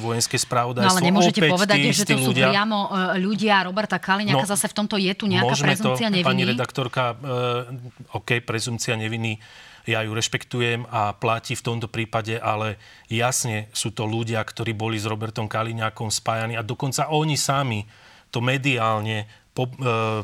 vojenské spravodajstvo. No ale nemôžete Opäť povedať, že to sú ľudia. priamo e, ľudia Roberta Kaliňaka, no, zase v tomto je tu nejaká Môžeme prezumcia to, neviny? Pani redaktorka, uh, OK, prezumcia neviny ja ju rešpektujem a platí v tomto prípade, ale jasne sú to ľudia, ktorí boli s Robertom Kaliňákom spájani a dokonca oni sami to mediálne e,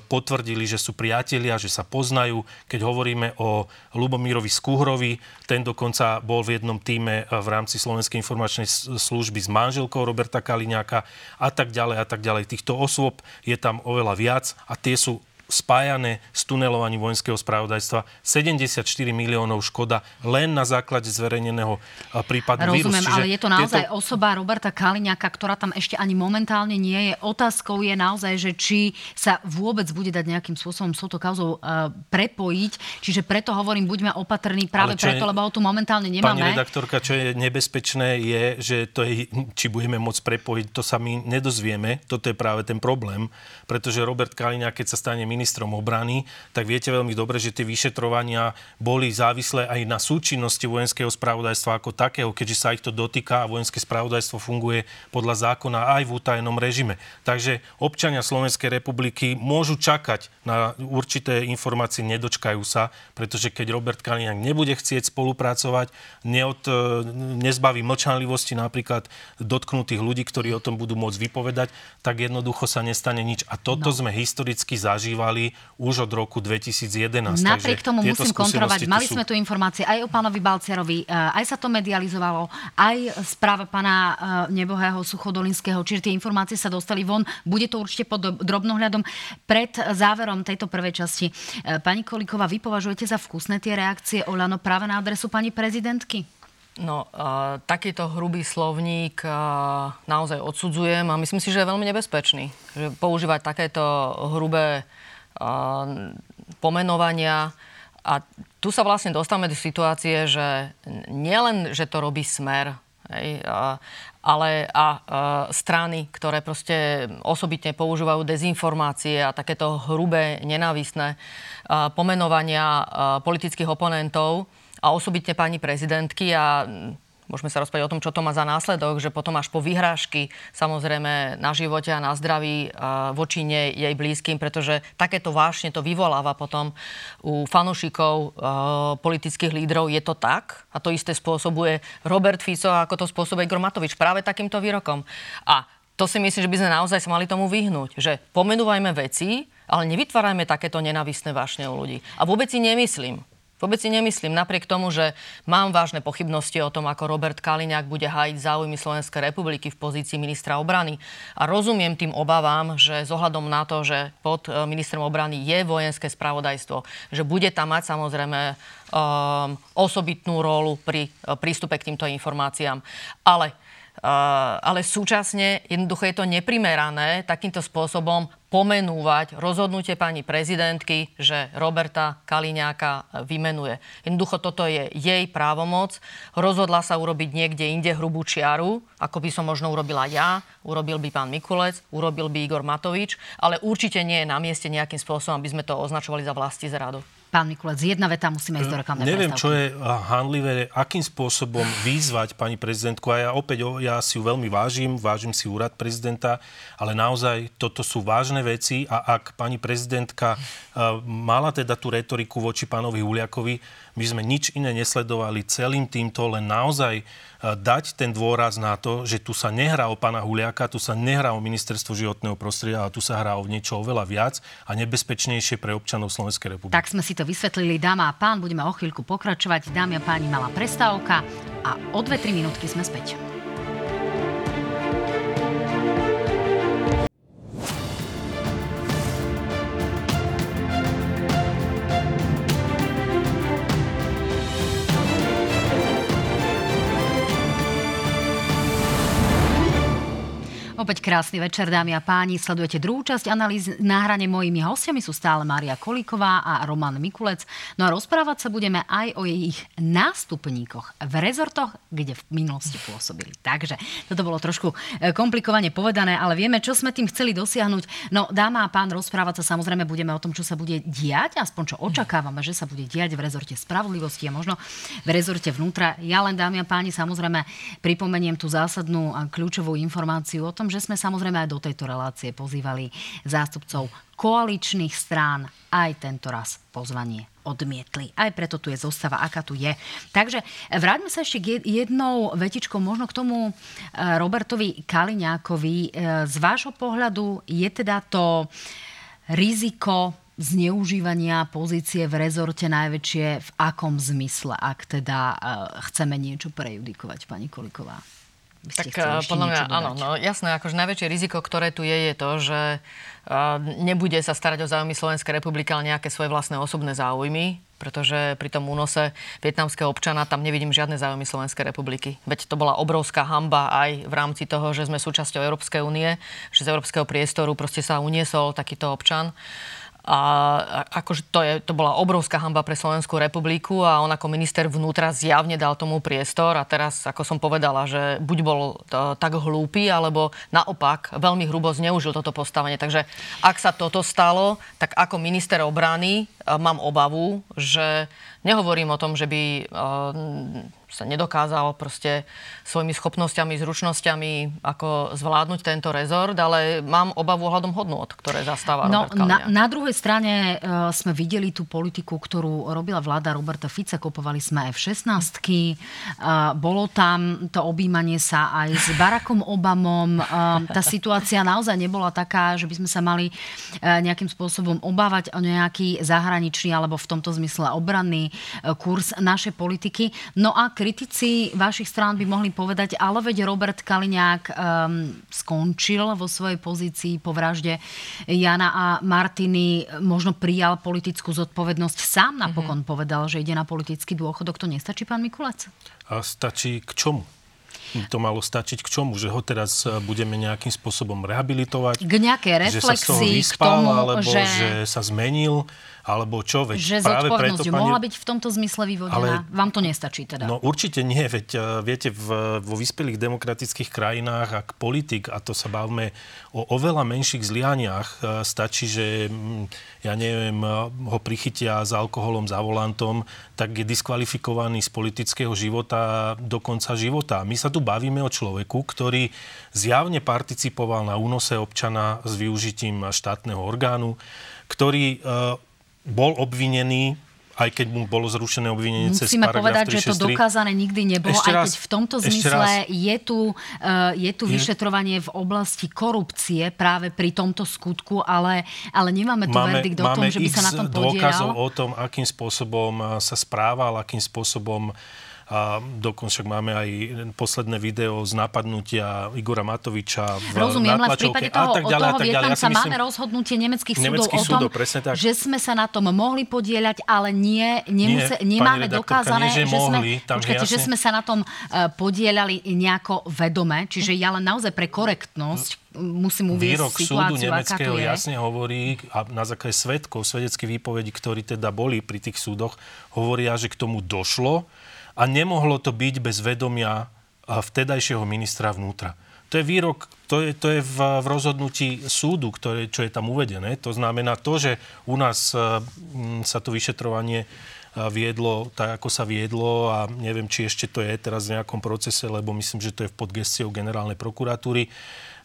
potvrdili, že sú priatelia, že sa poznajú. Keď hovoríme o Lubomírovi Skúhrovi, ten dokonca bol v jednom týme e, v rámci Slovenskej informačnej služby s manželkou Roberta Kaliňáka a tak ďalej a tak ďalej. Týchto osôb je tam oveľa viac a tie sú spájané s tunelovaním vojenského spravodajstva. 74 miliónov škoda len na základe zverejneného prípadu Rozumiem, vírus. ale je to naozaj tieto... osoba Roberta Kaliňaka, ktorá tam ešte ani momentálne nie je. Otázkou je naozaj, že či sa vôbec bude dať nejakým spôsobom s touto kauzou uh, prepojiť. Čiže preto hovorím, buďme opatrní práve preto, je, lebo ho tu momentálne nemáme. Pani redaktorka, čo je nebezpečné, je, že to je, či budeme môcť prepojiť, to sa my nedozvieme. Toto je práve ten problém, pretože Robert Kaliňák, keď sa stane ministrom obrany, tak viete veľmi dobre, že tie vyšetrovania boli závislé aj na súčinnosti vojenského spravodajstva ako takého, keďže sa ich to dotýka a vojenské spravodajstvo funguje podľa zákona aj v utajenom režime. Takže občania Slovenskej republiky môžu čakať na určité informácie, nedočkajú sa, pretože keď Robert Kaliňák nebude chcieť spolupracovať, neod, nezbaví mlčanlivosti napríklad dotknutých ľudí, ktorí o tom budú môcť vypovedať, tak jednoducho sa nestane nič. A toto no. sme historicky zažívali fungovali už od roku 2011. Napriek tomu musím kontrolovať. Mali sú... sme tu informácie aj o pánovi Balcerovi, eh, aj sa to medializovalo, aj správa pána eh, nebohého Suchodolinského, čiže tie informácie sa dostali von. Bude to určite pod drobnohľadom. Pred záverom tejto prvej časti. Eh, pani Kolíková, vy považujete za vkusné tie reakcie Olano práve na adresu pani prezidentky? No, uh, takýto hrubý slovník uh, naozaj odsudzujem a myslím si, že je veľmi nebezpečný. Že používať takéto hrubé pomenovania. A tu sa vlastne dostávame do situácie, že nielen, že to robí smer, hej, ale a, a strany, ktoré proste osobitne používajú dezinformácie a takéto hrubé, nenávistné pomenovania politických oponentov a osobitne pani prezidentky a Môžeme sa rozprávať o tom, čo to má za následok, že potom až po vyhrážky, samozrejme na živote a na zdraví voči nej, jej blízkym, pretože takéto vášne to vyvoláva potom u fanúšikov politických lídrov. Je to tak? A to isté spôsobuje Robert Fico, ako to spôsobuje Igor Matovič práve takýmto výrokom. A to si myslím, že by sme naozaj sa mali tomu vyhnúť. Že pomenúvajme veci, ale nevytvárajme takéto nenavistné vášne u ľudí. A vôbec si nemyslím, Vôbec si nemyslím, napriek tomu, že mám vážne pochybnosti o tom, ako Robert Kaliňák bude hájiť záujmy Slovenskej republiky v pozícii ministra obrany. A rozumiem tým obavám, že z ohľadom na to, že pod e, ministrom obrany je vojenské spravodajstvo, že bude tam mať samozrejme um, osobitnú rolu pri uh, prístupe k týmto informáciám. Ale ale súčasne jednoducho je to neprimerané takýmto spôsobom pomenúvať rozhodnutie pani prezidentky, že Roberta Kaliňáka vymenuje. Jednoducho toto je jej právomoc. Rozhodla sa urobiť niekde inde hrubú čiaru, ako by som možno urobila ja, urobil by pán Mikulec, urobil by Igor Matovič, ale určite nie je na mieste nejakým spôsobom, aby sme to označovali za vlasti zradu. Pán Mikulec, jedna veta, musíme ísť do reklamnej Neviem, čo je handlivé, akým spôsobom vyzvať pani prezidentku. A ja opäť, ja si ju veľmi vážim, vážim si úrad prezidenta, ale naozaj toto sú vážne veci a ak pani prezidentka mala teda tú retoriku voči pánovi Huliakovi, my sme nič iné nesledovali celým týmto, len naozaj dať ten dôraz na to, že tu sa nehrá o pána Huliaka, tu sa nehrá o ministerstvo životného prostredia, ale tu sa hrá o niečo oveľa viac a nebezpečnejšie pre občanov Slovenskej republiky. Tak sme si to vysvetlili, dáma a pán, budeme o chvíľku pokračovať. Dámy a páni, malá prestávka a o 2-3 minútky sme späť. Opäť krásny večer, dámy a páni. Sledujete druhú časť analýz na hrane. Mojimi hostiami sú stále Mária Kolíková a Roman Mikulec. No a rozprávať sa budeme aj o ich nástupníkoch v rezortoch, kde v minulosti pôsobili. Takže toto bolo trošku e, komplikovane povedané, ale vieme, čo sme tým chceli dosiahnuť. No, dáma a pán, rozprávať sa samozrejme budeme o tom, čo sa bude diať, aspoň čo očakávame, že sa bude diať v rezorte spravodlivosti a možno v rezorte vnútra. Ja len, dámy a páni, samozrejme pripomeniem tú zásadnú a kľúčovú informáciu o tom, že sme samozrejme aj do tejto relácie pozývali zástupcov koaličných strán. Aj tento raz pozvanie odmietli. Aj preto tu je zostava, aká tu je. Takže vráťme sa ešte jednou vetičkou možno k tomu e, Robertovi Kaliňákovi. E, z vášho pohľadu je teda to riziko zneužívania pozície v rezorte najväčšie v akom zmysle, ak teda e, chceme niečo prejudikovať, pani Koliková? Tak eh, podľa mňa, áno, no, jasné, akože najväčšie riziko, ktoré tu je, je to, že uh, nebude sa starať o záujmy Slovenskej republiky, ale nejaké svoje vlastné osobné záujmy, pretože pri tom únose vietnamského občana tam nevidím žiadne záujmy Slovenskej republiky. Veď to bola obrovská hamba aj v rámci toho, že sme súčasťou Európskej únie, že z európskeho priestoru proste sa uniesol takýto občan. A akože to, je, to bola obrovská hamba pre Slovenskú republiku a on ako minister vnútra zjavne dal tomu priestor a teraz, ako som povedala, že buď bol to, tak hlúpy, alebo naopak veľmi hrubo zneužil toto postavenie. Takže ak sa toto stalo, tak ako minister obrany e, mám obavu, že nehovorím o tom, že by e, sa nedokázal proste svojimi schopnosťami, zručnosťami ako zvládnuť tento rezort, ale mám obavu ohľadom hodnôt, ktoré zastáva no, na, na druhej strane uh, sme videli tú politiku, ktorú robila vláda Roberta Fica, kupovali sme F-16, uh, bolo tam to objímanie sa aj s Barackom Obamom. Uh, tá situácia naozaj nebola taká, že by sme sa mali uh, nejakým spôsobom obávať o nejaký zahraničný alebo v tomto zmysle obranný uh, kurz našej politiky. No a kritici vašich strán by mohli povedať, ale veď Robert Kaliňák um, skončil vo svojej pozícii po vražde Jana a Martiny, možno prijal politickú zodpovednosť. Sám napokon mm-hmm. povedal, že ide na politický dôchodok. To nestačí, pán Mikulec? A stačí k čomu? to malo stačiť k čomu? Že ho teraz e, budeme nejakým spôsobom rehabilitovať? K nejakej reflexii, že sa z toho vyspal, k tomu, alebo že... že sa zmenil? Alebo čo? Veď že práve preto, pani... mohla byť v tomto zmysle vyvodená. Ale... Vám to nestačí teda? No určite nie, veď uh, viete, v, vo vyspelých demokratických krajinách, ak politik, a to sa bavme o oveľa menších zlianiach, uh, stačí, že um, ja neviem, uh, ho prichytia s alkoholom za volantom, tak je diskvalifikovaný z politického života do konca života. My sa tu bavíme o človeku, ktorý zjavne participoval na únose občana s využitím štátneho orgánu, ktorý bol obvinený aj keď mu bolo zrušené obvinenie cez Musíme povedať, 363. že to dokázané nikdy nebolo, Ešte aj raz, keď v tomto zmysle raz. je tu, uh, je tu Je- vyšetrovanie v oblasti korupcie práve pri tomto skutku, ale, ale nemáme tu verdikt o tom, že by sa na tom dôkazov podielal. o tom, akým spôsobom a, sa správal, akým spôsobom a dokonca však máme aj posledné video z napadnutia Igora Matoviča v Rozumiem, len v prípade toho, a tak ďalej, od a toho tak ďalej. Ja myslím, máme rozhodnutie nemeckých súdov Nemeckých o tom, súdov, tak. že sme sa na tom mohli podieľať, ale nie, nemuse, Nie, nemáme dokázané, nie, že že, sme, mohli, tam počkajte, že sme sa na tom uh, podieľali nejako vedome. Čiže ja len naozaj pre korektnosť musím uviesť Výrok súdu situáciu, nemeckého jasne hovorí, a na základe svetkov, svedecké výpovedi, ktorí teda boli pri tých súdoch, hovoria, že k tomu došlo a nemohlo to byť bez vedomia vtedajšieho ministra vnútra. To je výrok, to je, to je v, v rozhodnutí súdu, ktoré, čo je tam uvedené. To znamená to, že u nás m, sa to vyšetrovanie a, viedlo tak, ako sa viedlo a neviem, či ešte to je teraz v nejakom procese, lebo myslím, že to je pod gestiou generálnej prokuratúry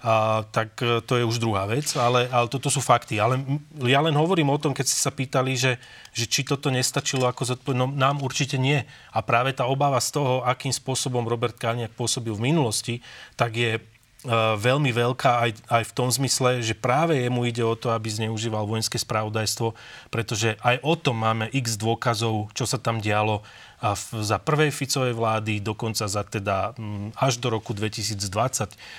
a, tak e, to je už druhá vec, ale, ale toto sú fakty. Ale ja len hovorím o tom, keď ste sa pýtali, že, že či toto nestačilo ako zodpovedť, no nám určite nie. A práve tá obava z toho, akým spôsobom Robert Kaliňák pôsobil v minulosti, tak je e, veľmi veľká aj, aj v tom zmysle, že práve jemu ide o to, aby zneužíval vojenské spravodajstvo, pretože aj o tom máme x dôkazov, čo sa tam dialo a v, za prvej Ficovej vlády, dokonca za teda až do roku 2020.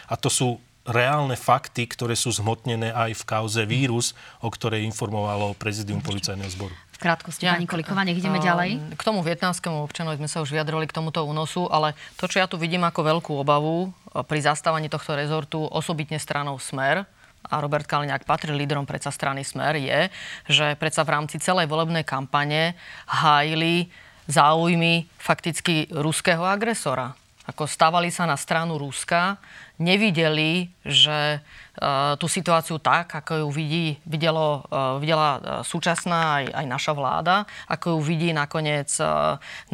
A to sú reálne fakty, ktoré sú zhmotnené aj v kauze vírus, o ktorej informovalo prezidium policajného zboru. V krátkosti, pani Koliková, nech ideme A, ďalej. K tomu vietnamskému občanovi sme sa už vyjadrili k tomuto únosu, ale to, čo ja tu vidím ako veľkú obavu a pri zastávaní tohto rezortu, osobitne stranou Smer, a Robert Kaliňák patrí lídrom predsa strany Smer, je, že predsa v rámci celej volebnej kampane hájili záujmy fakticky ruského agresora. Ako stávali sa na stranu Ruska, nevideli, že e, tú situáciu tak, ako ju vidí, videlo, e, videla e, súčasná aj, aj naša vláda, ako ju vidí nakoniec e,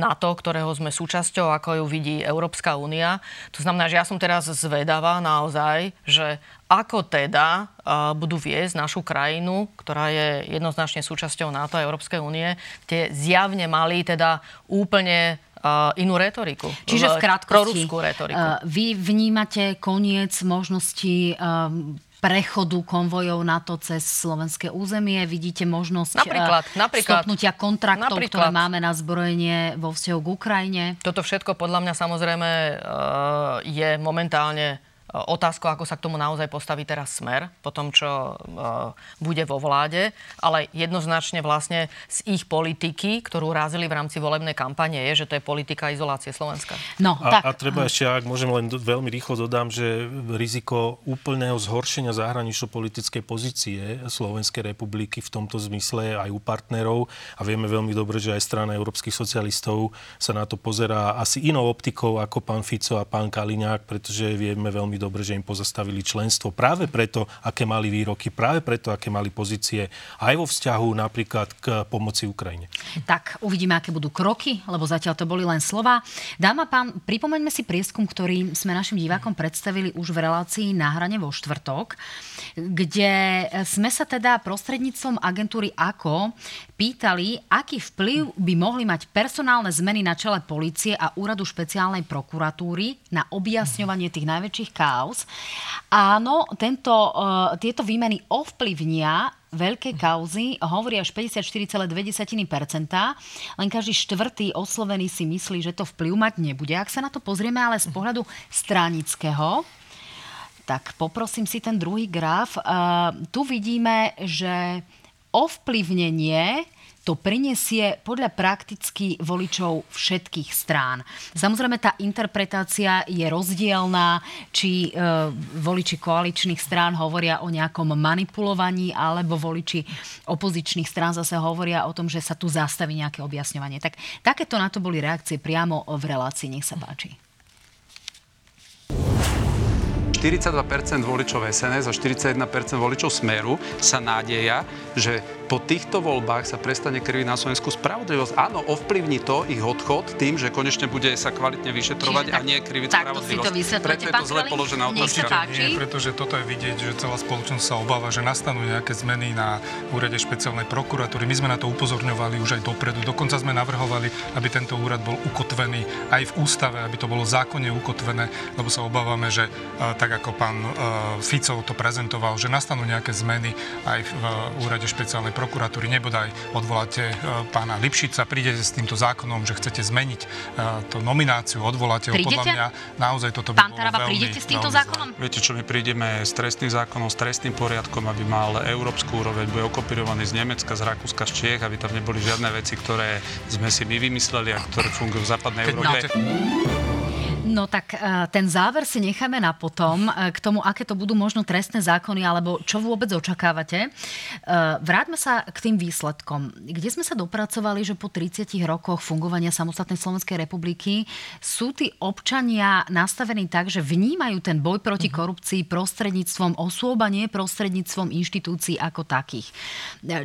NATO, ktorého sme súčasťou, ako ju vidí Európska únia. To znamená, že ja som teraz zvedavá naozaj, že ako teda uh, budú viesť našu krajinu, ktorá je jednoznačne súčasťou NATO a Európskej únie, kde zjavne mali teda úplne uh, inú retoriku. Čiže v krátkosti, Proruskú retoriku. uh, vy vnímate koniec možnosti um, prechodu konvojov NATO cez slovenské územie? Vidíte možnosť Napríklad, uh, napríklad. stopnutia kontraktov, Napríklad. ktoré máme na zbrojenie vo vzťahu k Ukrajine? Toto všetko podľa mňa samozrejme uh, je momentálne otázkou, ako sa k tomu naozaj postaví teraz smer, po tom, čo uh, bude vo vláde, ale jednoznačne vlastne z ich politiky, ktorú rázili v rámci volebnej kampane, je, že to je politika izolácie Slovenska. No, A, a treba ešte, ak môžem len veľmi rýchlo dodám, že riziko úplného zhoršenia zahranično-politickej pozície Slovenskej republiky v tomto zmysle aj u partnerov a vieme veľmi dobre, že aj strana európskych socialistov sa na to pozerá asi inou optikou ako pán Fico a pán Kaliňák, pretože vieme veľmi dobre, že im pozastavili členstvo práve preto, aké mali výroky, práve preto, aké mali pozície aj vo vzťahu napríklad k pomoci Ukrajine. Tak uvidíme, aké budú kroky, lebo zatiaľ to boli len slova. Dáma pán, pripomeňme si prieskum, ktorý sme našim divákom predstavili už v relácii na hrane vo štvrtok, kde sme sa teda prostredníctvom agentúry AKO pýtali, aký vplyv by mohli mať personálne zmeny na čele policie a úradu špeciálnej prokuratúry na objasňovanie tých najväčších káuz. Áno, tento, uh, tieto výmeny ovplyvnia veľké kauzy, hovorí až 54,2%, len každý štvrtý oslovený si myslí, že to vplyv mať nebude. Ak sa na to pozrieme ale z pohľadu stranického, tak poprosím si ten druhý graf. Uh, tu vidíme, že ovplyvnenie to prinesie podľa prakticky voličov všetkých strán. Samozrejme, tá interpretácia je rozdielná, či e, voliči koaličných strán hovoria o nejakom manipulovaní, alebo voliči opozičných strán zase hovoria o tom, že sa tu zastaví nejaké objasňovanie. Tak takéto na to boli reakcie priamo v relácii. Nech sa páči. 42% voličov SNS a 41% voličov Smeru sa nádeja, že po týchto voľbách sa prestane kriviť na Slovensku spravodlivosť. Áno, ovplyvní to ich odchod tým, že konečne bude sa kvalitne vyšetrovať Čiže a nie kriviť spravodlivosť. Preto je to zle položená otázka. Nie, pretože toto je vidieť, že celá spoločnosť sa obáva, že nastanú nejaké zmeny na úrade špeciálnej prokuratúry. My sme na to upozorňovali už aj dopredu. Dokonca sme navrhovali, aby tento úrad bol ukotvený aj v ústave, aby to bolo zákonne ukotvené, lebo sa obávame, že tak ako pán Fico to prezentoval, že nastanú nejaké zmeny aj v úrade špeciálnej prokuratúry, nebodaj odvoláte e, pána Lipšica, prídete s týmto zákonom, že chcete zmeniť e, tú nomináciu, odvoláte ho, podľa mňa naozaj toto by Pán Taraba, veľmi, prídete s týmto zákonom? Viete čo, my prídeme s trestným zákonom, s trestným poriadkom, aby mal európsku úroveň, bude okopírovaný z Nemecka, z Rakúska, z Čiech, aby tam neboli žiadne veci, ktoré sme si my vymysleli a ktoré fungujú v západnej Európe. No. No tak e, ten záver si necháme na potom, e, k tomu, aké to budú možno trestné zákony, alebo čo vôbec očakávate. E, vráťme sa k tým výsledkom. Kde sme sa dopracovali, že po 30 rokoch fungovania samostatnej Slovenskej republiky sú tí občania nastavení tak, že vnímajú ten boj proti mhm. korupcii prostredníctvom osôb a nie prostredníctvom inštitúcií ako takých.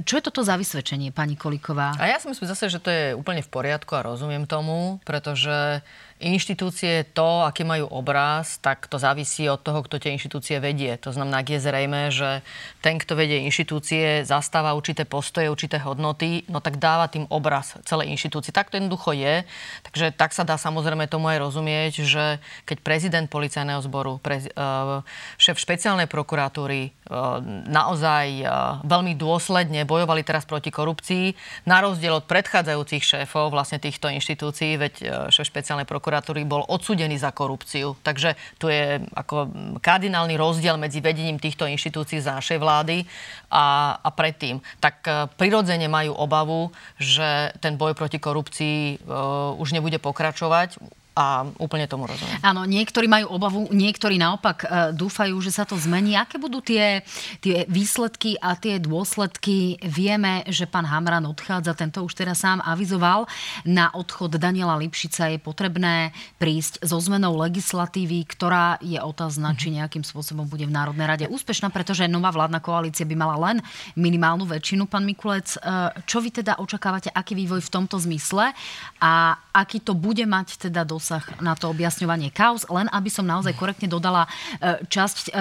Čo je toto za vysvedčenie, pani Koliková? A ja si myslím zase, že to je úplne v poriadku a rozumiem tomu, pretože Inštitúcie, to, aký majú obraz, tak to závisí od toho, kto tie inštitúcie vedie. To znamená, ak je zrejme, že ten, kto vedie inštitúcie, zastáva určité postoje, určité hodnoty, no tak dáva tým obraz celej inštitúcie. Tak to jednoducho je. Takže tak sa dá samozrejme tomu aj rozumieť, že keď prezident policajného zboru, prez, uh, šéf špeciálnej prokuratúry uh, naozaj uh, veľmi dôsledne bojovali teraz proti korupcii, na rozdiel od predchádzajúcich šéfov vlastne týchto inštitúcií, veď šéf špeciálnej prokuratúry prokuratúry bol odsudený za korupciu. Takže tu je ako kardinálny rozdiel medzi vedením týchto inštitúcií za našej vlády a, a predtým. Tak e, prirodzene majú obavu, že ten boj proti korupcii uh, už nebude pokračovať a úplne tomu rozumiem. Áno, niektorí majú obavu, niektorí naopak e, dúfajú, že sa to zmení. Aké budú tie, tie výsledky a tie dôsledky? Vieme, že pán Hamran odchádza, tento už teraz sám avizoval. Na odchod Daniela Lipšica je potrebné prísť so zmenou legislatívy, ktorá je otázna, či nejakým spôsobom bude v Národnej rade úspešná, pretože nová vládna koalícia by mala len minimálnu väčšinu. Pán Mikulec, e, čo vy teda očakávate, aký vývoj v tomto zmysle a aký to bude mať teda dosť dosah na to objasňovanie kauz, len aby som naozaj korektne dodala, e, časť e,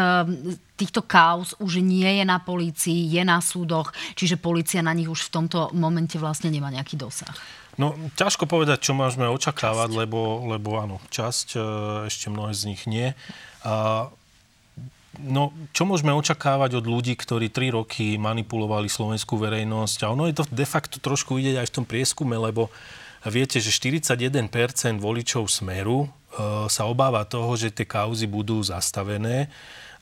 týchto kauz už nie je na polícii, je na súdoch, čiže policia na nich už v tomto momente vlastne nemá nejaký dosah. No, ťažko povedať, čo môžeme očakávať, lebo, lebo áno, časť, e, ešte mnohé z nich nie. A, no, čo môžeme očakávať od ľudí, ktorí tri roky manipulovali slovenskú verejnosť? A ono je to de facto trošku ide aj v tom prieskume, lebo Viete, že 41% voličov Smeru e, sa obáva toho, že tie kauzy budú zastavené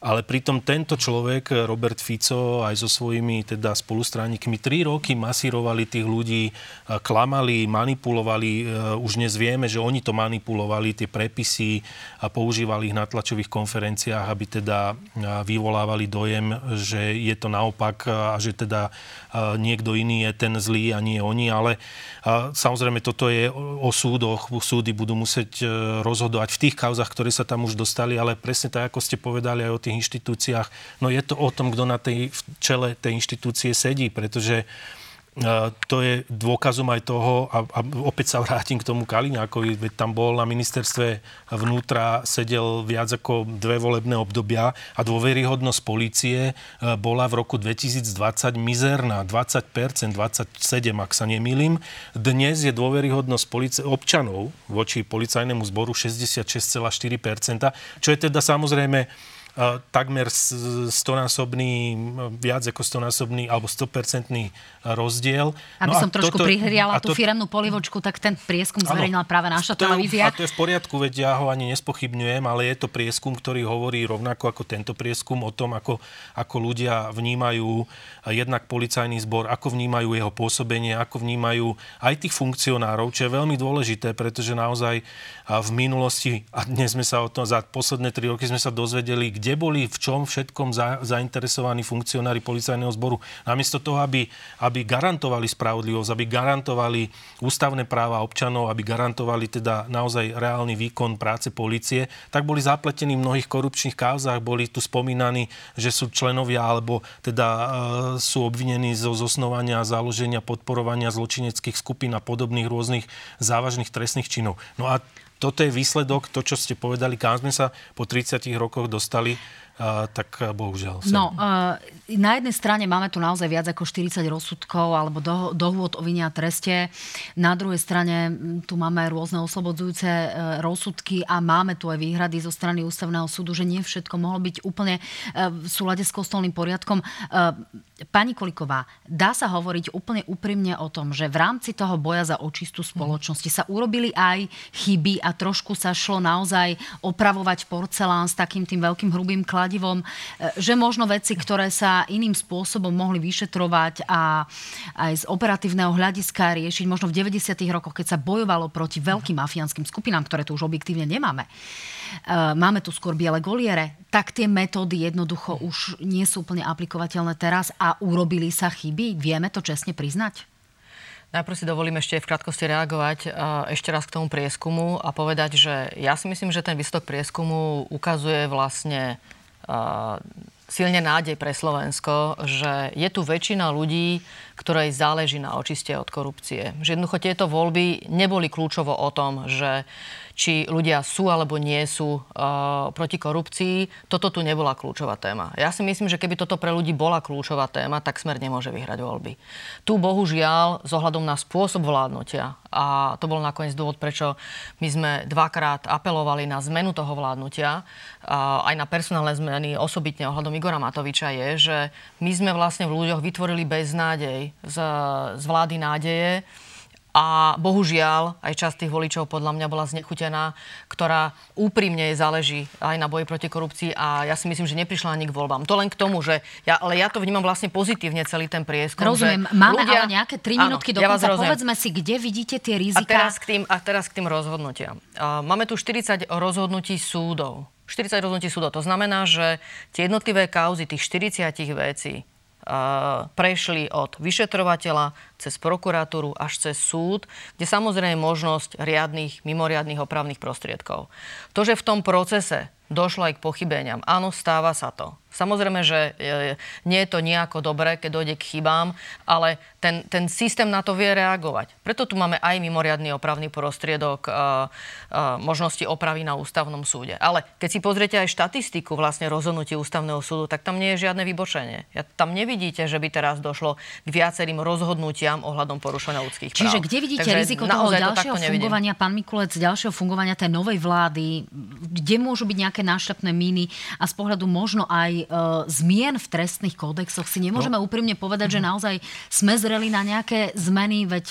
ale pritom tento človek, Robert Fico, aj so svojimi teda spolustránikmi, tri roky masírovali tých ľudí, e, klamali, manipulovali. E, už dnes vieme, že oni to manipulovali, tie prepisy a používali ich na tlačových konferenciách, aby teda e, vyvolávali dojem, že je to naopak a že teda niekto iný je ten zlý a nie oni. Ale samozrejme toto je o súdoch. Súdy budú musieť rozhodovať v tých kauzach, ktoré sa tam už dostali, ale presne tak, ako ste povedali aj o tých tých inštitúciách, no je to o tom, kto na tej v čele tej inštitúcie sedí, pretože to je dôkazom aj toho, a, a opäť sa vrátim k tomu Kaliňákovi, veď tam bol na ministerstve vnútra, sedel viac ako dve volebné obdobia a dôveryhodnosť policie e, bola v roku 2020 mizerná, 20%, 27, ak sa nemýlim. Dnes je dôveryhodnosť policie, občanov voči policajnému zboru 66,4%, čo je teda samozrejme takmer stonásobný, viac ako stonásobný alebo 100% rozdiel. Aby no som trošku toto, prihriala tú to, firemnú polivočku, tak ten prieskum zverejnila práve naša to, televízia. A to je v poriadku, veď ja ho ani nespochybňujem, ale je to prieskum, ktorý hovorí rovnako ako tento prieskum o tom, ako, ako ľudia vnímajú jednak policajný zbor, ako vnímajú jeho pôsobenie, ako vnímajú aj tých funkcionárov, čo je veľmi dôležité, pretože naozaj v minulosti, a dnes sme sa o tom, za posledné tri roky sme sa dozvedeli, kde boli v čom všetkom za, zainteresovaní funkcionári policajného zboru. Namiesto toho, aby, aby garantovali spravodlivosť, aby garantovali ústavné práva občanov, aby garantovali teda naozaj reálny výkon práce policie, tak boli zapletení v mnohých korupčných kauzách. Boli tu spomínaní, že sú členovia alebo teda e, sú obvinení zo zosnovania, založenia, podporovania zločineckých skupín a podobných rôznych závažných trestných činov. No a toto je výsledok, to, čo ste povedali, kam sme sa po 30 rokoch dostali tak eh, bohužiaľ. Sem. No, na jednej strane máme tu naozaj viac ako 40 rozsudkov alebo do, dohôd o vine a treste. Na druhej strane tu máme rôzne oslobodzujúce eh, rozsudky a máme tu aj výhrady zo strany ústavného súdu, že nie všetko mohlo byť úplne v súlade s kostolným poriadkom. Pani Koliková, dá sa hovoriť úplne úprimne o tom, že v rámci toho boja za očistú spoločnosti sa urobili aj chyby a trošku sa šlo naozaj opravovať porcelán s takým tým veľkým hrubým kladom kladivom, e, že možno veci, ktoré sa iným spôsobom mohli vyšetrovať a aj z operatívneho hľadiska riešiť možno v 90. rokoch, keď sa bojovalo proti veľkým mafiánskym skupinám, ktoré tu už objektívne nemáme. E, máme tu skôr biele goliere, tak tie metódy jednoducho už nie sú úplne aplikovateľné teraz a urobili sa chyby. Vieme to čestne priznať? Najprv si dovolím ešte v krátkosti reagovať e, ešte raz k tomu prieskumu a povedať, že ja si myslím, že ten výsledok prieskumu ukazuje vlastne silne nádej pre Slovensko, že je tu väčšina ľudí, ktorej záleží na očiste od korupcie. Že jednoducho tieto voľby neboli kľúčovo o tom, že či ľudia sú alebo nie sú uh, proti korupcii. Toto tu nebola kľúčová téma. Ja si myslím, že keby toto pre ľudí bola kľúčová téma, tak Smer nemôže vyhrať voľby. Tu bohužiaľ, s ohľadom na spôsob vládnutia, a to bol nakoniec dôvod, prečo my sme dvakrát apelovali na zmenu toho vládnutia, a aj na personálne zmeny, osobitne ohľadom Igora Matoviča, je, že my sme vlastne v ľuďoch vytvorili beznádej z, z vlády nádeje, a bohužiaľ, aj časť tých voličov podľa mňa bola znechutená, ktorá úprimne záleží aj na boji proti korupcii a ja si myslím, že neprišla ani k voľbám. To len k tomu, že ja, ale ja to vnímam vlastne pozitívne celý ten prieskum. Rozumiem. Máme ľudia... ale nejaké 3 minútky do. Ja Povedzme si, kde vidíte tie rizika. A teraz k tým, a teraz k tým rozhodnutiam. Máme tu 40 rozhodnutí súdov. 40 rozhodnutí súdov. To znamená, že tie jednotlivé kauzy tých 40 vecí prešli od vyšetrovateľa cez prokuratúru až cez súd, kde samozrejme je možnosť riadných, mimoriadných opravných prostriedkov. To, že v tom procese došlo aj k pochybeniam, áno, stáva sa to. Samozrejme, že e, nie je to nejako dobré, keď dojde k chybám, ale ten, ten systém na to vie reagovať. Preto tu máme aj mimoriadný opravný prostriedok uh, uh, možnosti opravy na ústavnom súde. Ale keď si pozriete aj štatistiku vlastne rozhodnutí ústavného súdu, tak tam nie je žiadne vybočenie. Ja, tam nevidíte, že by teraz došlo k viacerým rozhodnutiam ohľadom porušovania ľudských práv. Čiže kde vidíte Takže riziko toho ďalšieho to fungovania, pán Mikulec, ďalšieho fungovania tej novej vlády? Kde môžu byť nejaké nášľapné míny a z pohľadu možno aj uh, zmien v trestných kódexoch si nemôžeme no. úprimne povedať, že mhm. naozaj sme zreli na nejaké zmeny, veď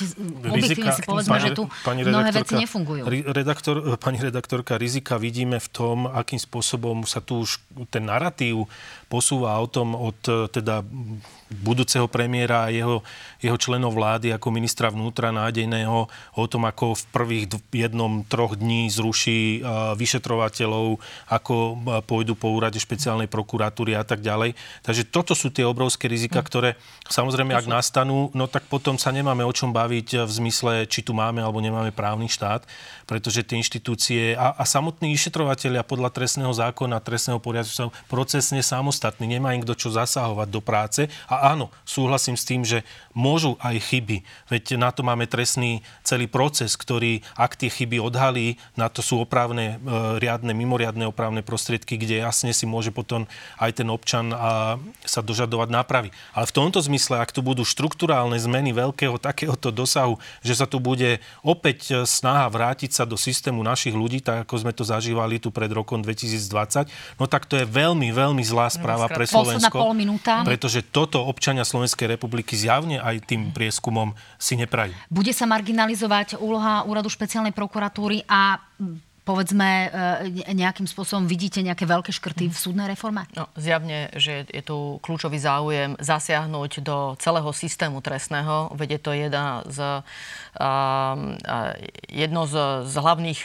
objektívne si povedzme, pani, že tu pani mnohé veci nefungujú. Redaktor, pani redaktorka, rizika vidíme v tom, akým spôsobom sa tu už ten narratív posúva o tom od teda budúceho premiéra a jeho, jeho členov vlády ako ministra vnútra nádejného o tom, ako v prvých jednom, troch dní zruší vyšetrovateľov, ako pôjdu po úrade špeciálnej prokuratúry a tak ďalej. Takže toto sú tie obrovské rizika, hm. ktoré samozrejme, ak nastanú, no tak potom sa nemáme o čom baviť v zmysle, či tu máme alebo nemáme právny štát, pretože tie inštitúcie a, a samotní vyšetrovateľia podľa trestného zákona, trestného poriadku sú procesne samostatní, nemá im kto čo zasahovať do práce a áno, súhlasím s tým, že môžu aj chyby. Veď na to máme trestný celý proces, ktorý, ak tie chyby odhalí, na to sú opravné, e, riadne, mimoriadne opravné prostriedky, kde jasne si môže potom aj ten občan a, sa dožadovať nápravy. Ale v tomto zmysle, ak tu budú štruktúrálne zmeny veľkého takéhoto dosahu, že sa tu bude opäť snaha vrátiť sa do systému našich ľudí, tak ako sme to zažívali tu pred rokom 2020, no tak to je veľmi, veľmi zlá správa pre Slovensko. Pol minúta. Pretože toto občania Slovenskej republiky zjavne aj tým prieskumom si neprajú. Bude sa marginalizovať úloha úradu špeciálnej prokuratúry a povedzme, e, nejakým spôsobom vidíte nejaké veľké škrty v súdnej reforme? No, zjavne, že je tu kľúčový záujem zasiahnuť do celého systému trestného, veď je to jedna z, uh, jedno z, z hlavných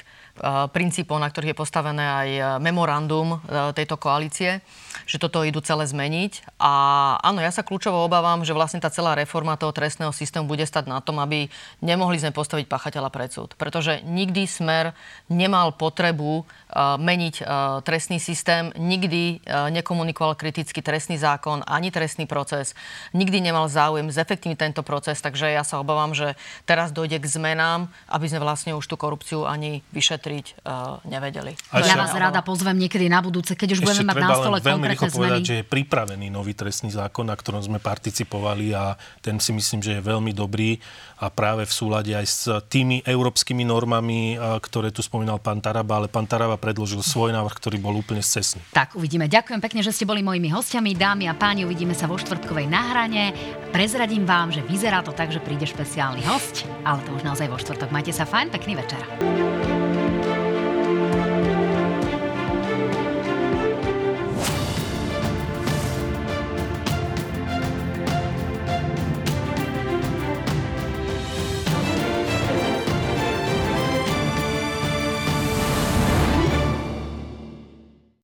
princípov, na ktorých je postavené aj memorandum tejto koalície, že toto idú celé zmeniť. A áno, ja sa kľúčovo obávam, že vlastne tá celá reforma toho trestného systému bude stať na tom, aby nemohli sme postaviť pachateľa pred súd. Pretože nikdy smer nemal potrebu meniť trestný systém, nikdy nekomunikoval kriticky trestný zákon ani trestný proces, nikdy nemal záujem zefektívniť tento proces, takže ja sa obávam, že teraz dojde k zmenám, aby sme vlastne už tú korupciu ani vyšetriť uh, nevedeli. A ja vás rada pozvem niekedy na budúce, keď už budeme mať na stole konkrétne zmeny. povedať, že je pripravený nový trestný zákon, na ktorom sme participovali a ten si myslím, že je veľmi dobrý a práve v súlade aj s tými európskymi normami, ktoré tu spomínal pán Taraba, ale pán Taraba predložil svoj návrh, ktorý bol úplne scesný. Tak, uvidíme. Ďakujem pekne, že ste boli mojimi hostiami. Dámy a páni, uvidíme sa vo štvrtkovej náhrane. Prezradím vám, že vyzerá to tak, že príde špeciálny host, ale to už naozaj vo štvrtok. Majte sa fajn, pekný večer.